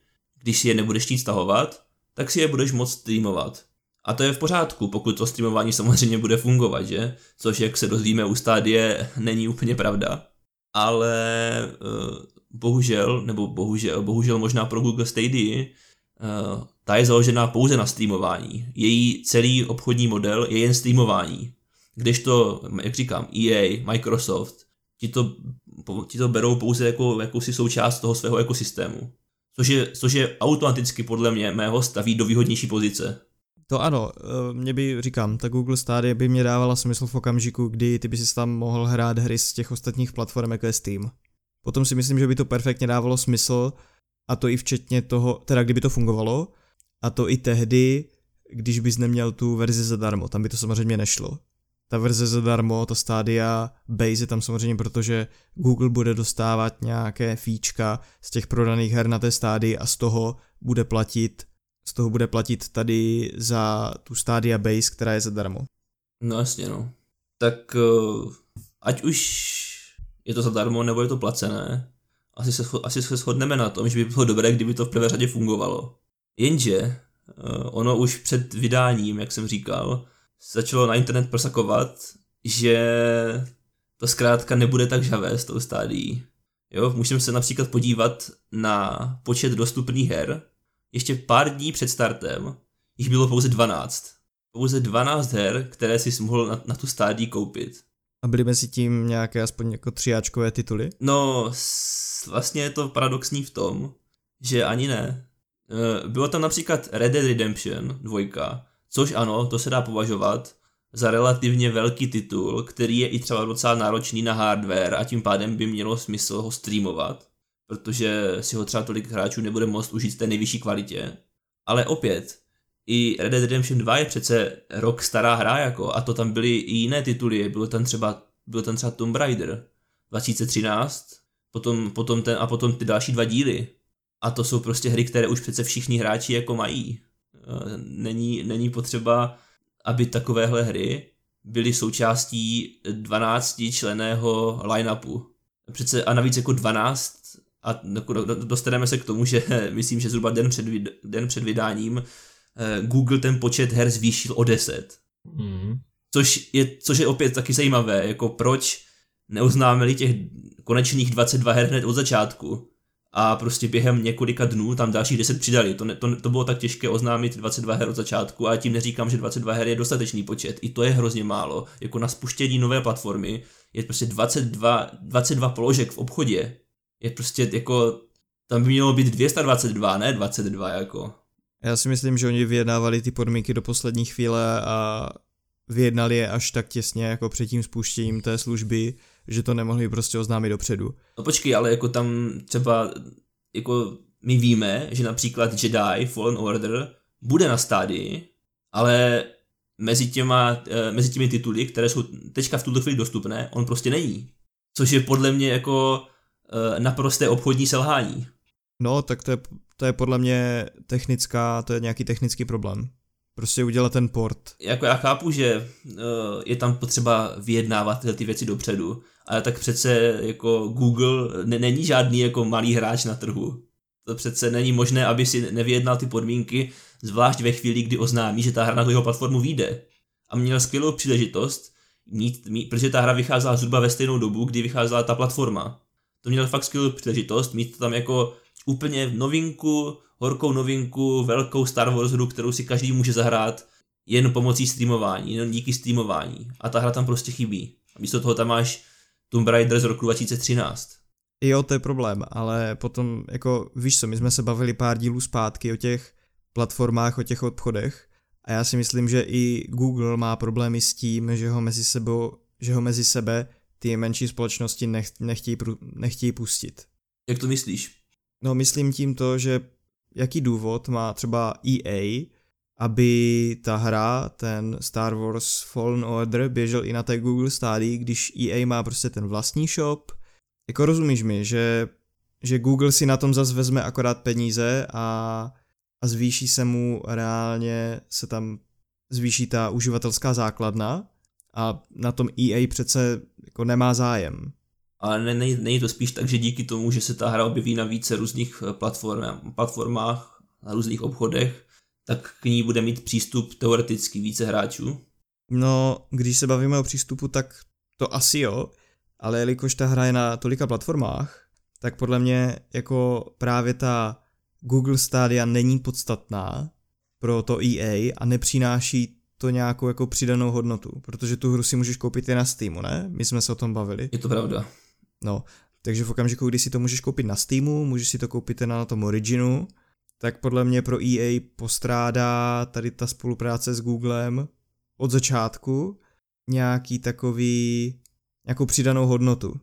když si je nebudeš chtít stahovat, tak si je budeš moct streamovat. A to je v pořádku, pokud to streamování samozřejmě bude fungovat, že? Což, jak se dozvíme u stádie, není úplně pravda. Ale uh, bohužel, nebo bohužel, bohužel možná pro Google Stadia, uh, ta je založená pouze na streamování. Její celý obchodní model je jen streamování. Když to, jak říkám, EA, Microsoft, ti to, ti to berou pouze jako jakousi součást toho svého ekosystému. Což je, což je automaticky podle mě mého staví do výhodnější pozice. To ano, eh, mě by, říkám, ta Google Stadia by mě dávala smysl v okamžiku, kdy ty by si tam mohl hrát hry z těch ostatních platform, jako je Steam. Potom si myslím, že by to perfektně dávalo smysl, a to i včetně toho, teda kdyby to fungovalo, a to i tehdy, když bys neměl tu verzi zadarmo, tam by to samozřejmě nešlo. Ta verze zadarmo, to stádia base je tam samozřejmě, protože Google bude dostávat nějaké fíčka z těch prodaných her na té stádii a z toho bude platit z toho bude platit tady za tu Stadia Base, která je zadarmo. No jasně no. Tak uh, ať už je to zadarmo nebo je to placené, asi se, asi se shodneme na tom, že by bylo dobré, kdyby to v prvé řadě fungovalo. Jenže uh, ono už před vydáním, jak jsem říkal, začalo na internet prosakovat, že to zkrátka nebude tak žavé s tou stádií. Jo, můžeme se například podívat na počet dostupných her, ještě pár dní před startem jich bylo pouze 12. Pouze 12 her, které si mohl na, na tu stádii koupit. A byly mezi tím nějaké aspoň jako třiáčkové tituly? No, vlastně je to paradoxní v tom, že ani ne. E, bylo tam například Red Dead Redemption 2, což ano, to se dá považovat za relativně velký titul, který je i třeba docela náročný na hardware a tím pádem by mělo smysl ho streamovat protože si ho třeba tolik hráčů nebude moct užít v té nejvyšší kvalitě. Ale opět, i Red Dead Redemption 2 je přece rok stará hra, jako, a to tam byly i jiné tituly, bylo tam třeba, byl tam třeba Tomb Raider 2013, potom, potom ten, a potom ty další dva díly. A to jsou prostě hry, které už přece všichni hráči jako mají. Není, není potřeba, aby takovéhle hry byly součástí 12 členého line-upu. Přece a navíc jako 12 a dostaneme se k tomu, že (laughs) myslím, že zhruba den před, den před vydáním eh, Google ten počet her zvýšil o 10. Mm. Což, je, což je opět taky zajímavé, jako proč neoznámili těch konečných 22 her hned od začátku a prostě během několika dnů tam dalších 10 přidali. To, ne, to, to bylo tak těžké oznámit 22 her od začátku a tím neříkám, že 22 her je dostatečný počet. I to je hrozně málo. Jako na spuštění nové platformy je prostě 22, 22 položek v obchodě je prostě jako, tam by mělo být 222, ne 22 jako. Já si myslím, že oni vyjednávali ty podmínky do poslední chvíle a vyjednali je až tak těsně jako před tím spuštěním té služby, že to nemohli prostě oznámit dopředu. No počkej, ale jako tam třeba, jako my víme, že například Jedi Fallen Order bude na stádii, ale mezi, těma, eh, mezi těmi tituly, které jsou teďka v tuto chvíli dostupné, on prostě není. Což je podle mě jako Eh, naprosté obchodní selhání. No, tak to je, to je podle mě technická, to je nějaký technický problém. Prostě udělat ten port. Jako já chápu, že uh, je tam potřeba vyjednávat tyhle ty věci dopředu, ale tak přece jako Google ne, není žádný jako malý hráč na trhu. To přece není možné, aby si nevyjednal ty podmínky, zvlášť ve chvíli, kdy oznámí, že ta hra na jeho platformu vyjde. A měl skvělou příležitost, mít, mít, protože ta hra vycházela zhruba ve stejnou dobu, kdy vycházela ta platforma to měl fakt skvělou příležitost mít tam jako úplně novinku, horkou novinku, velkou Star Wars hru, kterou si každý může zahrát jen pomocí streamování, jen díky streamování. A ta hra tam prostě chybí. A místo toho tam máš Tomb Raider z roku 2013. Jo, to je problém, ale potom, jako víš co, my jsme se bavili pár dílů zpátky o těch platformách, o těch obchodech a já si myslím, že i Google má problémy s tím, že ho mezi, sebou, že ho mezi sebe ty menší společnosti nech, nechtějí, nechtějí pustit. Jak to myslíš? No myslím tím to, že jaký důvod má třeba EA, aby ta hra, ten Star Wars Fallen Order, běžel i na té Google stádii, když EA má prostě ten vlastní shop. Jako rozumíš mi, že, že Google si na tom zase vezme akorát peníze a, a zvýší se mu reálně, se tam zvýší ta uživatelská základna a na tom EA přece jako nemá zájem. Ale ne, ne, není to spíš tak, že díky tomu, že se ta hra objeví na více různých eh, platform, platformách, na různých obchodech, tak k ní bude mít přístup teoreticky více hráčů? No, když se bavíme o přístupu, tak to asi jo, ale jelikož ta hra je na tolika platformách, tak podle mě jako právě ta Google Stadia není podstatná pro to EA a nepřináší to nějakou jako přidanou hodnotu, protože tu hru si můžeš koupit i na Steamu, ne? My jsme se o tom bavili. Je to pravda. No, takže v okamžiku, kdy si to můžeš koupit na Steamu, můžeš si to koupit na tom Originu, tak podle mě pro EA postrádá tady ta spolupráce s Googlem od začátku nějaký takový, nějakou přidanou hodnotu.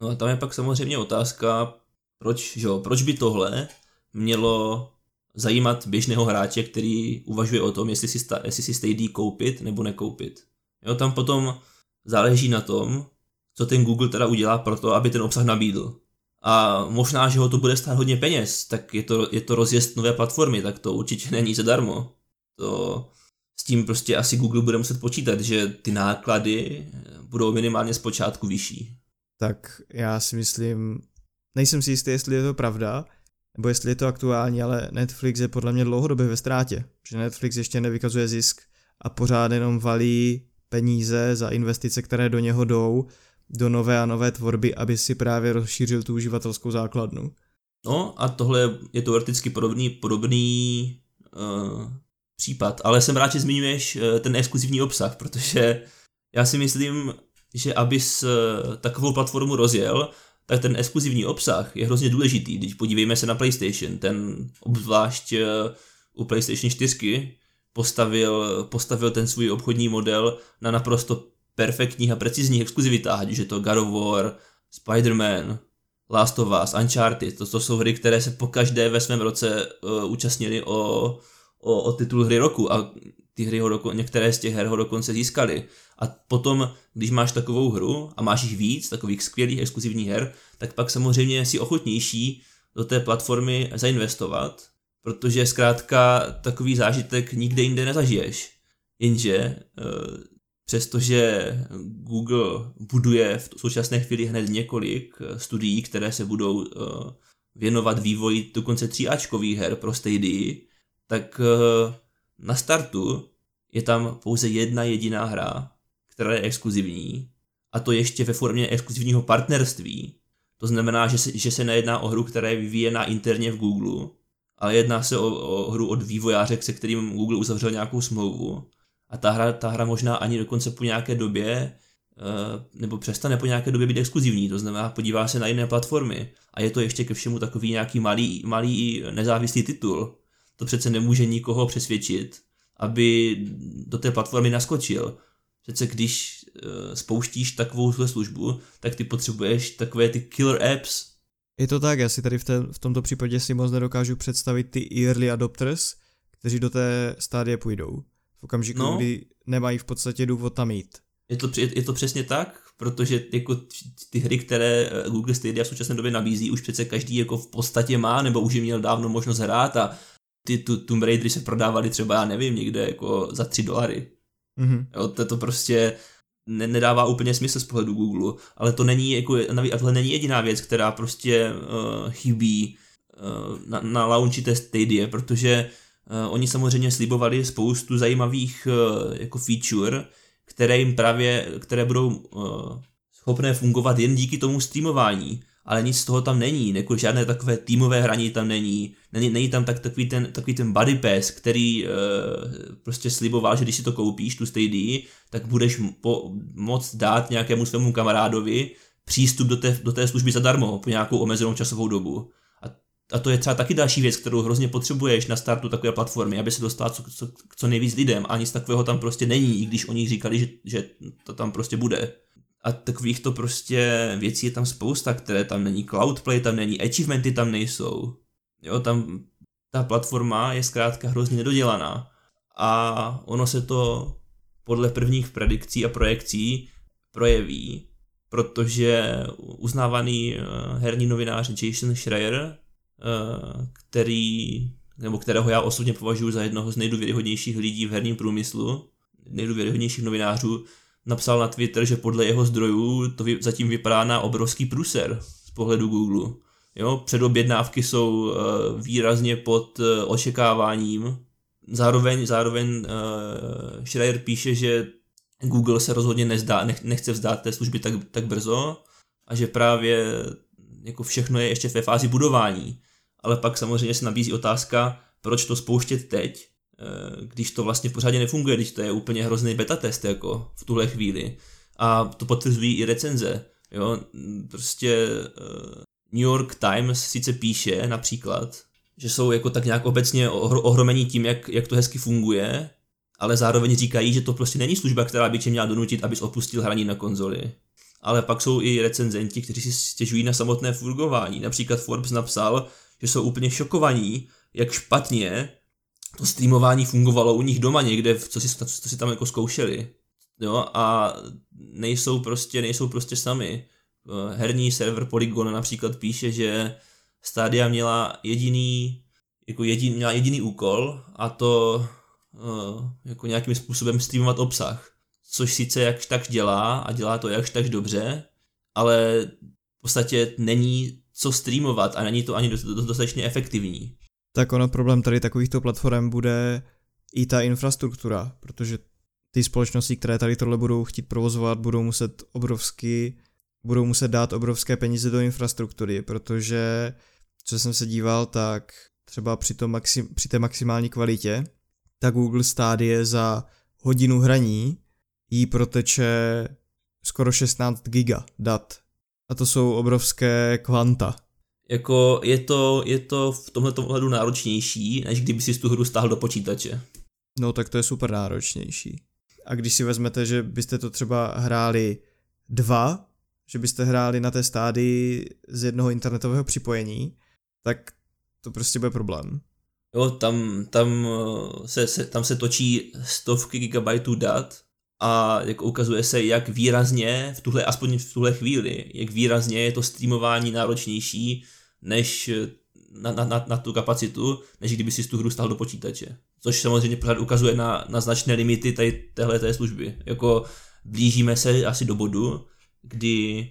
No a tam je pak samozřejmě otázka, proč, jo, proč by tohle mělo zajímat běžného hráče, který uvažuje o tom, jestli si, sta, jestli si Stadia koupit nebo nekoupit. Jo, tam potom záleží na tom, co ten Google teda udělá pro to, aby ten obsah nabídl. A možná, že ho to bude stát hodně peněz, tak je to, je to rozjezd nové platformy, tak to určitě není zadarmo. To s tím prostě asi Google bude muset počítat, že ty náklady budou minimálně zpočátku vyšší. Tak já si myslím, nejsem si jistý, jestli je to pravda, nebo jestli je to aktuální, ale Netflix je podle mě dlouhodobě ve ztrátě, že Netflix ještě nevykazuje zisk a pořád jenom valí peníze za investice, které do něho jdou do nové a nové tvorby, aby si právě rozšířil tu uživatelskou základnu. No a tohle je teoreticky podobný, podobný uh, případ, ale jsem rád, že zmiňuješ uh, ten exkluzivní obsah, protože já si myslím, že abys uh, takovou platformu rozjel, tak ten exkluzivní obsah je hrozně důležitý. Když podívejme se na PlayStation, ten obzvlášť u PlayStation 4 postavil, postavil ten svůj obchodní model na naprosto perfektních a precizních exkluzivitách, ať už je to God of War, Spider-Man, Last of Us, Uncharted, to, to jsou hry, které se po každé ve svém roce uh, účastnili o, o, o titul hry roku a ty hry ho doko, některé z těch her ho dokonce získali. A potom, když máš takovou hru a máš jich víc, takových skvělých exkluzivních her, tak pak samozřejmě si ochotnější do té platformy zainvestovat, protože zkrátka takový zážitek nikde jinde nezažiješ. Jenže uh, Přestože Google buduje v současné chvíli hned několik eh, studií, které se budou eh, věnovat vývoji dokonce tříáčkových her pro Stadia, tak eh, na startu je tam pouze jedna jediná hra, která je exkluzivní, a to ještě ve formě exkluzivního partnerství. To znamená, že se, že se nejedná o hru, která je vyvíjená interně v Google, ale jedná se o, o hru od vývojáře, se kterým Google uzavřel nějakou smlouvu a ta hra, ta hra možná ani dokonce po nějaké době eh, nebo přestane po nějaké době být exkluzivní, to znamená podívá se na jiné platformy a je to ještě ke všemu takový nějaký malý, malý nezávislý titul. To přece nemůže nikoho přesvědčit, aby do té platformy naskočil. Přece když eh, spouštíš takovou službu, tak ty potřebuješ takové ty killer apps. Je to tak, já si tady v, té, v tomto případě si moc nedokážu představit ty early adopters, kteří do té stádie půjdou v okamžiku, no. kdy nemají v podstatě důvod tam jít. Je to, je, je to přesně tak, protože jako ty hry, které eh, Google Stadia v současné době nabízí, už přece každý jako v podstatě má, nebo už je měl dávno možnost hrát a ty tu, Tomb Raidery se prodávaly třeba, já nevím, někde jako za 3 dolary. Mm-hmm. Jo, to, to prostě ne, nedává úplně smysl z pohledu Google, ale to není jako, a tohle není jediná věc, která prostě uh, chybí uh, na, na launchi té Stadia, protože Uh, oni samozřejmě slibovali spoustu zajímavých uh, jako feature, které jim právě, které budou uh, schopné fungovat jen díky tomu streamování. ale nic z toho tam není, jako žádné takové týmové hraní tam není, není, není tam tak, takový, ten, takový ten buddy pass, který e, prostě sliboval, že když si to koupíš, tu Stadia, tak budeš po, moct dát nějakému svému kamarádovi přístup do té, do té služby zadarmo po nějakou omezenou časovou dobu. A, to je třeba taky další věc, kterou hrozně potřebuješ na startu takové platformy, aby se dostal co, co, co nejvíc lidem a nic takového tam prostě není, i když oni říkali, že, že to tam prostě bude. A takových to prostě věcí je tam spousta, které tam není. Cloudplay tam není, achievementy tam nejsou. Jo, tam ta platforma je zkrátka hrozně nedodělaná. A ono se to podle prvních predikcí a projekcí projeví, protože uznávaný eh, herní novinář Jason Schreier, který, nebo kterého já osobně považuji za jednoho z nejdůvěryhodnějších lidí v herním průmyslu, nejdůvěryhodnějších novinářů, napsal na Twitter, že podle jeho zdrojů to zatím vypadá na obrovský průser z pohledu Google. Jo, předobjednávky jsou uh, výrazně pod uh, očekáváním. Zároveň, zároveň Schreier píše, že Google se rozhodně nezdá, nech, nechce vzdát té služby tak, tak brzo a že právě jako všechno je ještě ve fázi budování. Ale pak samozřejmě se nabízí otázka, proč to spouštět teď, Eh, když to vlastně pořádně nefunguje, když to je úplně hrozný beta test jako v tuhle chvíli. A to potvrzují i recenze. Jo? Prostě uh, New York Times sice píše například, že jsou jako tak nějak obecně ohromení tím, jak, jak to hezky funguje, ale zároveň říkají, že to prostě není služba, která by tě měla donutit, abys opustil hraní na konzoli. Ale pak jsou i recenzenti, kteří si stěžují na samotné fungování. Například Forbes napsal, že jsou úplně šokovaní, jak špatně to streamování fungovalo u nich doma někde, co si, co si tam jako zkoušeli. Jo, a nejsou prostě, nejsou prostě sami. Eh, herní server Polygon například píše, že Stadia měla jediný, jako jedin, měla jediný úkol a to uh, jako nějakým způsobem streamovat obsah. Což sice jakž tak dělá a dělá to jakž tak dobře, ale v podstatě není co streamovat a není to ani dostatečně efektivní tak ono problém tady takovýchto platform bude i ta infrastruktura, protože ty společnosti, které tady tohle budou chtít provozovat, budou muset obrovsky, budou muset dát obrovské peníze do infrastruktury, protože co jsem se díval, tak třeba při, tom maxi, při té maximální kvalitě, tak Google Stadia za hodinu hraní jí proteče skoro 16 giga dat. A to jsou obrovské kvanta. Jako je to, je to v tomhle ohledu náročnější, než kdyby si tu hru stáhl do počítače. No tak to je super náročnější. A když si vezmete, že byste to třeba hráli dva, že byste hráli na té stádii z jednoho internetového připojení, tak to prostě bude problém. Jo, tam, tam, eh, se, se, tam se točí stovky gigabajtů dat a jak ukazuje se, jak výrazně, v tuhle, aspoň v tuhle chvíli, jak výrazně je to streamování náročnější než na, na, na, na tu kapacitu, než kdyby si tu hru stál do počítače. Což samozřejmě pořád ukazuje na, na značné limity tady téhle té služby. Jako blížíme se asi do bodu, kdy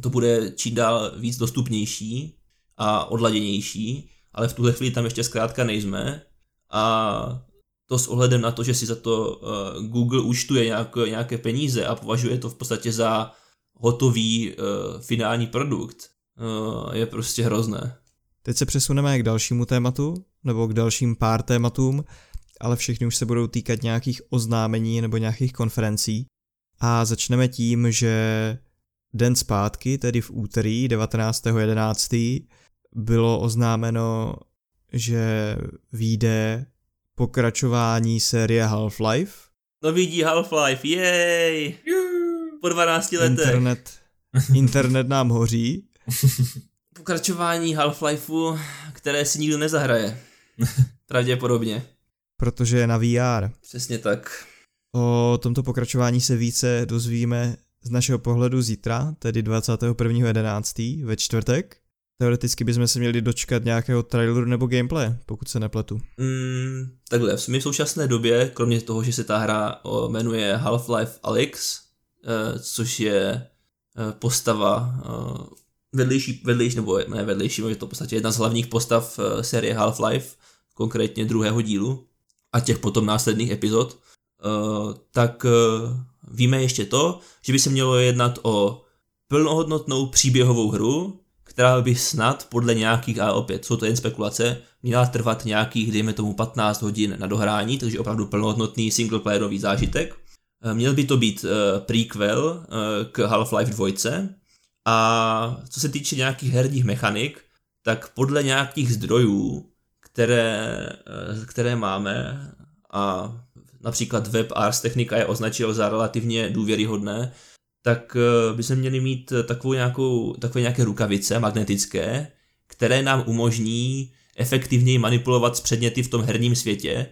to bude čím dál víc dostupnější a odladěnější, ale v tuhle chvíli tam ještě zkrátka nejsme a to s ohledem na to, že si za to uh, Google účtuje nějak, nějaké peníze a považuje to v podstatě za hotový uh, finální produkt, uh, je prostě hrozné. Teď se přesuneme k dalšímu tématu, nebo k dalším pár tématům, ale všechny už se budou týkat nějakých oznámení nebo nějakých konferencí. A začneme tím, že den zpátky, tedy v úterý 19.11. bylo oznámeno, že vyjde pokračování série Half-Life. Nový díl Half-Life, jej! Po 12 letech. Internet, internet nám hoří. (laughs) Pokračování Half-Lifeu, které si nikdo nezahraje. Pravděpodobně. Protože je na VR. Přesně tak. O tomto pokračování se více dozvíme z našeho pohledu zítra, tedy 21.11. ve čtvrtek. Teoreticky bychom se měli dočkat nějakého traileru nebo gameplay, pokud se nepletu. Mm, takhle, v současné době, kromě toho, že se ta hra jmenuje Half-Life Alyx, eh, což je eh, postava eh, vedlejší, vedlejší, nebo ne vedlejší, je to v podstatě jedna z hlavních postav série Half-Life, konkrétně druhého dílu a těch potom následných epizod, tak víme ještě to, že by se mělo jednat o plnohodnotnou příběhovou hru, která by snad podle nějakých, a opět jsou to jen spekulace, měla trvat nějakých, dejme tomu, 15 hodin na dohrání, takže opravdu plnohodnotný singleplayerový zážitek. Eh, měl by to být uh, prequel uh, k Half-Life 2. A co se týče nějakých herních mechanik, tak podle nějakých zdrojů, které, které máme, a například web Ars Technica je označil za relativně důvěryhodné, tak by se měli mít takovou nějakou, takové nějaké rukavice magnetické, které nám umožní efektivněji manipulovat s předměty v tom herním světě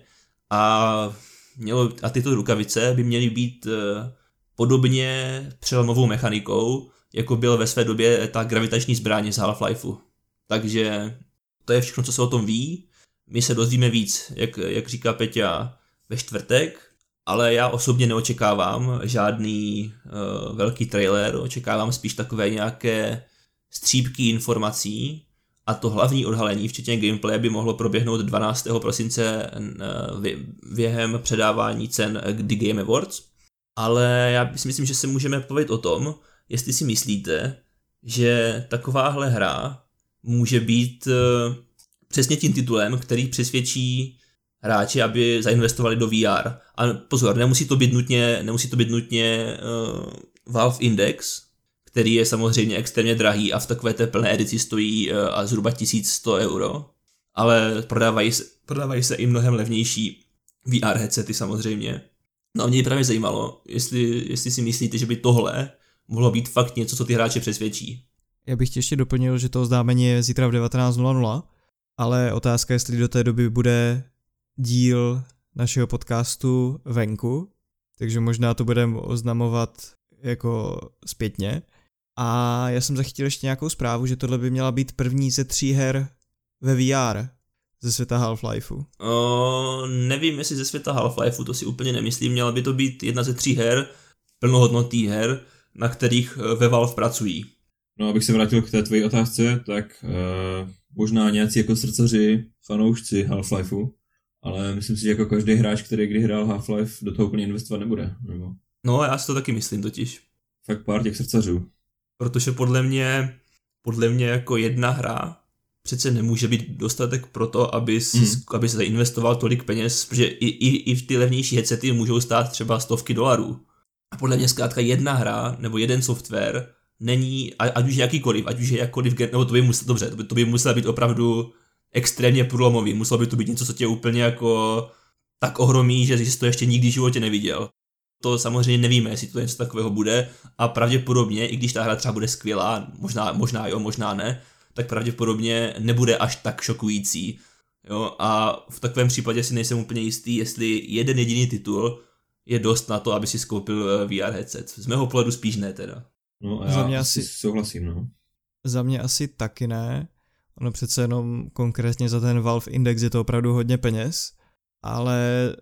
a mělo, a tyto rukavice by měly být eh, podobně přelomovou mechanikou, jako byl ve své době ta gravitační zbraň z Half-Lifeu. Takže to je všechno, co se o tom ví. My se dozvíme víc, jak, jak říká Peťa, ve čtvrtek, ale já osobně neočekávám žádný uh, velký trailer, očekávám spíš takové nějaké střípky informací, a to hlavní odhalení, včetně gameplay, by mohlo proběhnout 12. prosince eh, během předávání cen The Game Awards. Ale já si myslím, že se můžeme povědět o tom, jestli si myslíte, že takováhle hra může být eh, přesně tím titulem, který přesvědčí hráči, aby zainvestovali do VR. A pozor, nemusí to být nutně, nemusí to být nutně uh, Valve Index, který je samozřejmě extrémně drahý a v takové té plné edici stojí uh, a zhruba 1100 euro, ale prodávají se, prodávají se i mnohem levnější VR headsety samozřejmě. No a mě právě zajímalo, jestli, jestli si myslíte, že by tohle mohlo být fakt něco, co ty hráče přesvědčí. Já bych ti ještě doplnil, že to oznámení je zítra v 19.00, ale otázka, jestli do té doby bude díl našeho podcastu venku, takže možná to budeme oznamovat jako zpětně. A já jsem zachytil ještě nějakou zprávu, že tohle by měla být první ze tří her ve VR ze světa Half-Lifeu. O, nevím, jestli ze světa Half-Lifeu, to si úplně nemyslím. Měla by to být jedna ze tří her, plnohodnotných her, na kterých eh, ve Valve pracují. No, abych se vrátil k té tvojí otázce, tak uh, možná nějací jako srdcaři, fanoušci Half-Lifeu, ale myslím si, že jako každý hráč, který kdy hrál Half-Life, do toho úplně investovat nebude. Nebo? No, já si to taky myslím totiž. Fakt pár těch srdcařů protože podle mě, podle mě jako jedna hra přece nemůže být dostatek pro to, aby, si, hmm. aby se zainvestoval tolik peněz, protože i, i, i v ty levnější headsety můžou stát třeba stovky dolarů. A podle mě zkrátka jedna hra nebo jeden software není, ať už jakýkoliv, ať už je jakkoliv, nebo to by musel, dobře, to by, to by muselo být opravdu extrémně průlomový, muselo by to být něco, co tě úplně jako tak ohromí, že jsi to ještě nikdy v životě neviděl to samozřejmě nevíme, jestli to něco takového bude a pravděpodobně, i když ta hra třeba bude skvělá, možná, možná jo, možná ne, tak pravděpodobně nebude až tak šokující. Jo, a v takovém případě si nejsem úplně jistý, jestli jeden jediný titul je dost na to, aby si skoupil eh, VR headset. Z mého pohledu spíš ne teda. No a já za mě asi souhlasím, no. Za mě asi taky ne. Ono přece jenom konkrétně za ten Valve Index je to opravdu hodně peněz, ale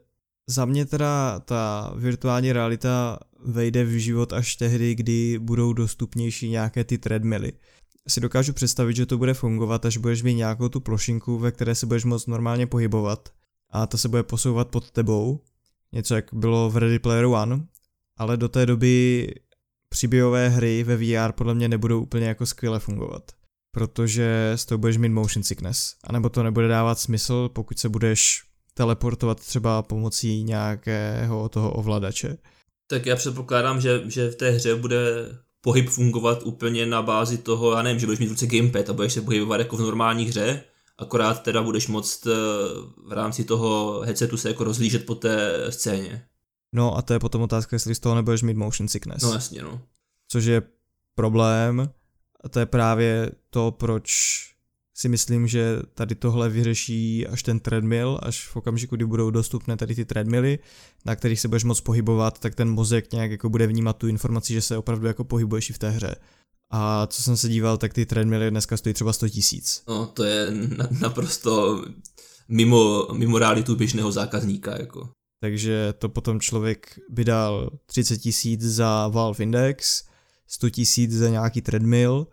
za mě teda ta virtuální realita vejde v život až tehdy, kdy budou dostupnější nějaké ty treadmily. Si dokážu představit, že to bude fungovat, až budeš mít nějakou tu plošinku, ve které se budeš moct normálně pohybovat a ta se bude posouvat pod tebou, něco jak bylo v Ready Player One, ale do té doby příběhové hry ve VR podle mě nebudou úplně jako skvěle fungovat, protože z toho budeš mít motion sickness, anebo to nebude dávat smysl, pokud se budeš teleportovat třeba pomocí nějakého toho ovladače. Tak já předpokládám, že, že v té hře bude pohyb fungovat úplně na bázi toho, já nevím, že budeš mít v ruce gamepad a budeš se pohybovat jako v normální hře, akorát teda budeš moct eh, v rámci toho headsetu se jako rozlížet po té scéně. No a to je potom otázka, jestli z toho nebudeš mít motion sickness. No jasně, no. Což je problém a to je právě to, proč si myslím, že tady tohle vyřeší až ten treadmill, až v okamžiku, kdy budou dostupné tady ty treadmilly, na kterých se budeš moc pohybovat, tak ten mozek nějak jako bude vnímat tu informaci, že se opravdu jako pohybuješ i v té hře. A co jsem se díval, tak ty treadmilly dneska stojí třeba 100 tisíc. No, to je na, naprosto mimo, mimo realitu běžného zákazníka, jako. Takže to potom člověk by dal 30 tisíc za Valve Index, 100 tisíc za nějaký treadmill,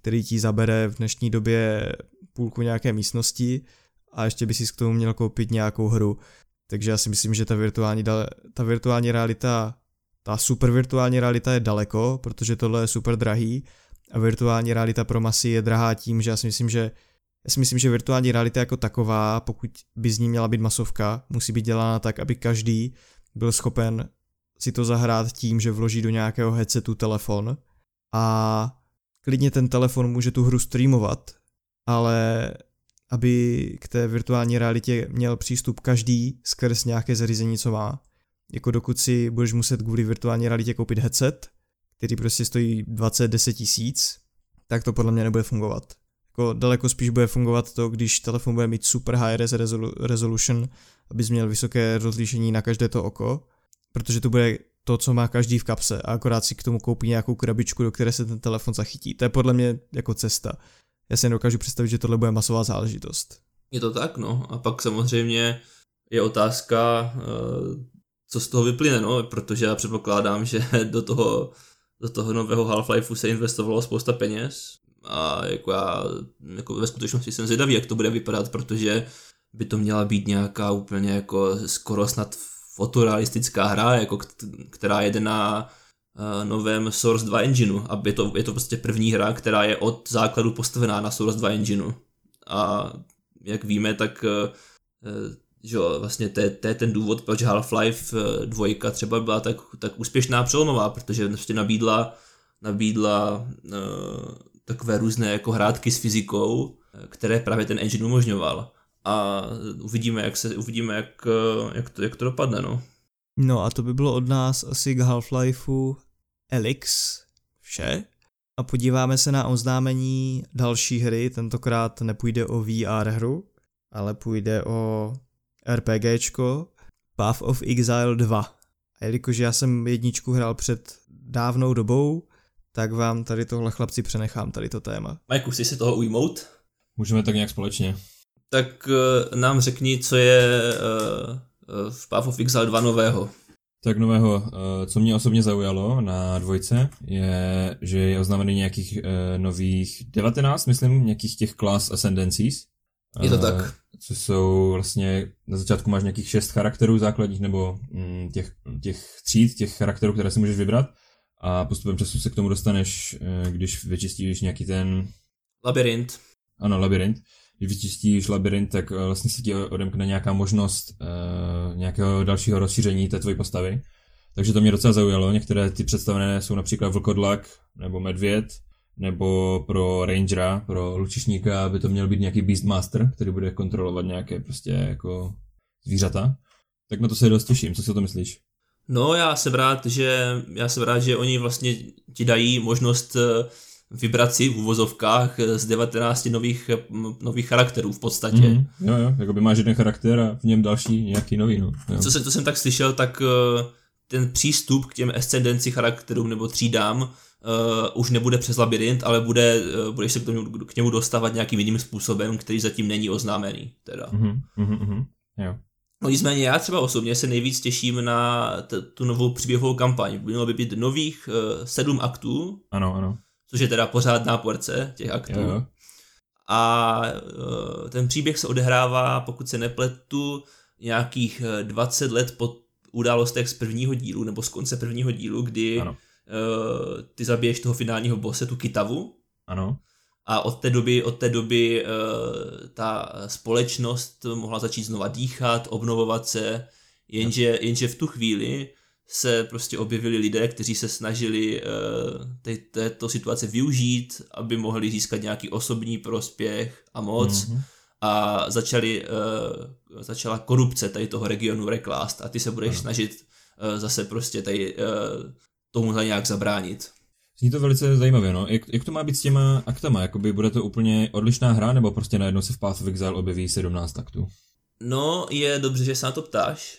který ti zabere v dnešní době půlku nějaké místnosti a ještě by si k tomu měl koupit nějakou hru. Takže já si myslím, že ta virtuální, ta virtuální realita, ta super virtuální realita je daleko, protože tohle je super drahý, a virtuální realita pro masy je drahá tím, že já si myslím, že já si myslím, že virtuální realita jako taková, pokud by z ní měla být masovka, musí být dělána tak, aby každý byl schopen si to zahrát tím, že vloží do nějakého headsetu telefon a klidně ten telefon může tu hru streamovat, ale aby k té virtuální realitě měl přístup každý skrz nějaké zařízení, co má. Jako dokud si budeš muset kvůli virtuální realitě koupit headset, který prostě stojí 20-10 tisíc, tak to podle mě nebude fungovat. Jako daleko spíš bude fungovat to, když telefon bude mít super high res resolution, abys měl vysoké rozlišení na každé to oko, protože to bude to, co má každý v kapse a akorát si k tomu koupí nějakou krabičku, do které se ten telefon zachytí. To je podle mě jako cesta. Já si nedokážu představit, že tohle bude masová záležitost. Je to tak, no. A pak samozřejmě je otázka, eh, co z toho vyplyne, no, protože já předpokládám, že (laughs) do toho, do toho nového Half-Lifeu se investovalo spousta peněz a jako já jako ve skutečnosti jsem zvědavý, jak to bude vypadat, protože by to měla být nějaká úplně jako skoro snad fotorealistická hra, jako která jede na uh, novém Source 2 engineu a je to, je to prostě první hra, která je od základu postavená na Source 2 engineu. A jak víme, tak uh, že jo, vlastně to je, to je ten důvod, proč Half-Life 2 třeba byla tak, tak úspěšná přelomová, protože vlastně nabídla, nabídla uh, takové různé jako hrátky s fyzikou, které právě ten engine umožňoval a uvidíme, jak, se, uvidíme, jak, jak, to, jak to dopadne, no. No a to by bylo od nás asi k Half-Lifeu Elix vše. A podíváme se na oznámení další hry, tentokrát nepůjde o VR hru, ale půjde o RPGčko Path of Exile 2. A jelikož já jsem jedničku hrál před dávnou dobou, tak vám tady tohle chlapci přenechám, tady to téma. Majku, chci si toho ujmout? Můžeme tak nějak společně tak uh, nám řekni, co je uh, v Path of Exile 2 nového. Tak nového, co mě osobně zaujalo na dvojce, je, že je oznámený nějakých nových 19, myslím, nějakých těch class ascendancies. Je to tak. Co jsou vlastně, na začátku máš nějakých šest charakterů základních, nebo mm, těch, těch tříd, těch charakterů, které si můžeš vybrat. A postupem času se k tomu dostaneš, když vyčistíš nějaký ten... Labirint. Ano, labirint když vyčistíš labirint, tak eh, vlastně se ti odemkne nějaká možnost uh, nějakého dalšího rozšíření té tvojí postavy. Takže to mě docela zaujalo. Některé ty představené jsou například vlkodlak nebo medvěd, nebo pro rangera, pro lučišníka by to měl být nějaký Beastmaster, který bude kontrolovat nějaké prostě jako zvířata. Tak na to se dost těším. Co si o to myslíš? No, já jsem rád, že, já jsem rád, že oni vlastně ti dají možnost uh vybrat si v uvozovkách z 19 nových, nových charakterů v podstatě. Mm, jo, jo, jako by máš jeden charakter a v něm další nějaký nový. No. Jo. Co, jsem, co jsem tak slyšel, tak eh, ten přístup k těm ascendenci charakterům nebo třídám uh, už nebude přes labirint, ale bude, uh, budeš se k, tomu, k němu dostávat nějakým jiným způsobem, který zatím není oznámený. Teda. Mm-hmm, mm-hmm, jo. No nicméně já třeba osobně se nejvíc těším na t- tu novou příběhovou kampaň. Mělo by být nových uh, sedm aktů. Ano, ano což je teda pořádná porce těch aktů. Jo. A e, ten příběh se odehrává, pokud se nepletu, nějakých 20 e, let po událostech z prvního dílu, nebo z konce prvního dílu, kdy ano. Uh, ty zabiješ toho finálního bose, tu Kitavu. Ano. A od té doby, od té doby uh, ta společnost mohla začít znova dýchat, obnovovat se, jenže, jenže v tu chvíli se prostě objevili lidé, kteří se snažili uh, této situace využít, aby mohli získat nějaký osobní prospěch a moc. Mm-hmm. A začali, uh, začala korupce tady toho regionu reklást a ty se budeš ano. snažit uh, zase prostě tady uh, tomu nějak zabránit. Zní to velice zajímavě, no. Jak, jak to má být s těma aktama? Jakoby bude to úplně odlišná hra, nebo prostě najednou se v Path of Exile objeví 17 aktů? No, je dobře, že se na to ptáš,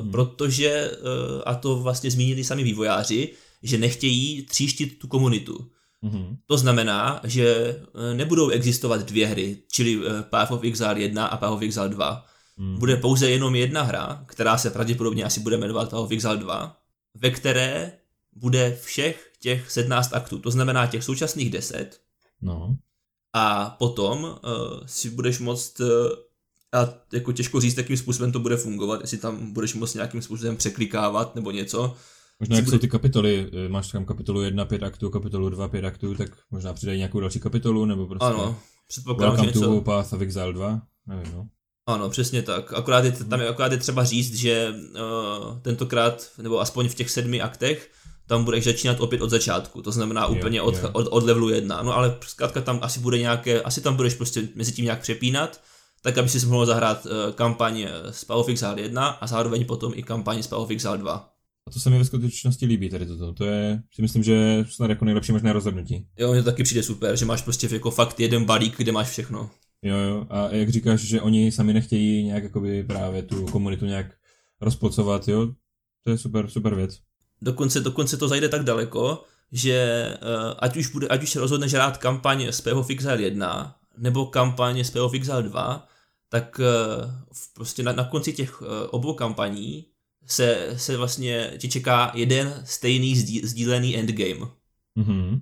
hmm. protože, uh, a to vlastně zmínili sami vývojáři, že nechtějí tříštit tu komunitu. Hmm. To znamená, že eh, nebudou existovat dvě hry, čili Path of Exile 1 a Path of Exile 2. Hmm. Bude pouze jenom jedna hra, která se pravděpodobně asi bude jmenovat Path of Exile 2, ve které bude všech těch 17 aktů, to znamená těch současných 10. No. A potom uh, si budeš moct uh, a jako těžko říct, jakým způsobem to bude fungovat, jestli tam budeš moct nějakým způsobem překlikávat nebo něco, Možná jak bude- jsou ty kapitoly, eh, máš tam kapitolu 1, 5 aktů, kapitolu 2, 5 aktů, tak možná přidají nějakou další kapitolu, nebo prostě Ano, předpokládám, že Welcome to něco... Path of Exile 2, nevím, no. Ano, přesně tak. Akorát je, tam je akorát je třeba říct, že uh, tentokrát, nebo aspoň v těch sedmi aktech, tam budeš začínat opět od začátku, to znamená Jo, úplně od, jo. od, od levelu 1. No ale zkrátka tam asi bude nějaké, asi tam budeš prostě mezi tím nějak přepínat, tak aby si mohl zahrát uh, kampaň eh, z Exile 1 a zároveň potom i kampaň z Exile 2. A to se mi ve skutečnosti líbí tady toto. To je, si myslím, že snad jako nejlepší možné rozhodnutí. Jo, mně to taky přijde super, že máš prostě jako fakt jeden balík, kde máš všechno. Jo, jo. A jak říkáš, že oni sami nechtějí nějak jakoby právě tu komunitu nějak rozpocovat, jo, to je super, super věc. Dokonce, dokonce to zajde tak daleko, že uh, ať už, bude, ať už se rozhodneš hrát kampaň z of Exile 1 nebo kampaň z of Exile 2, tak v- prostě na, na konci těch uh, obou kampaní se, se vlastně ti čeká jeden stejný sdí, sdílený endgame. Mhm.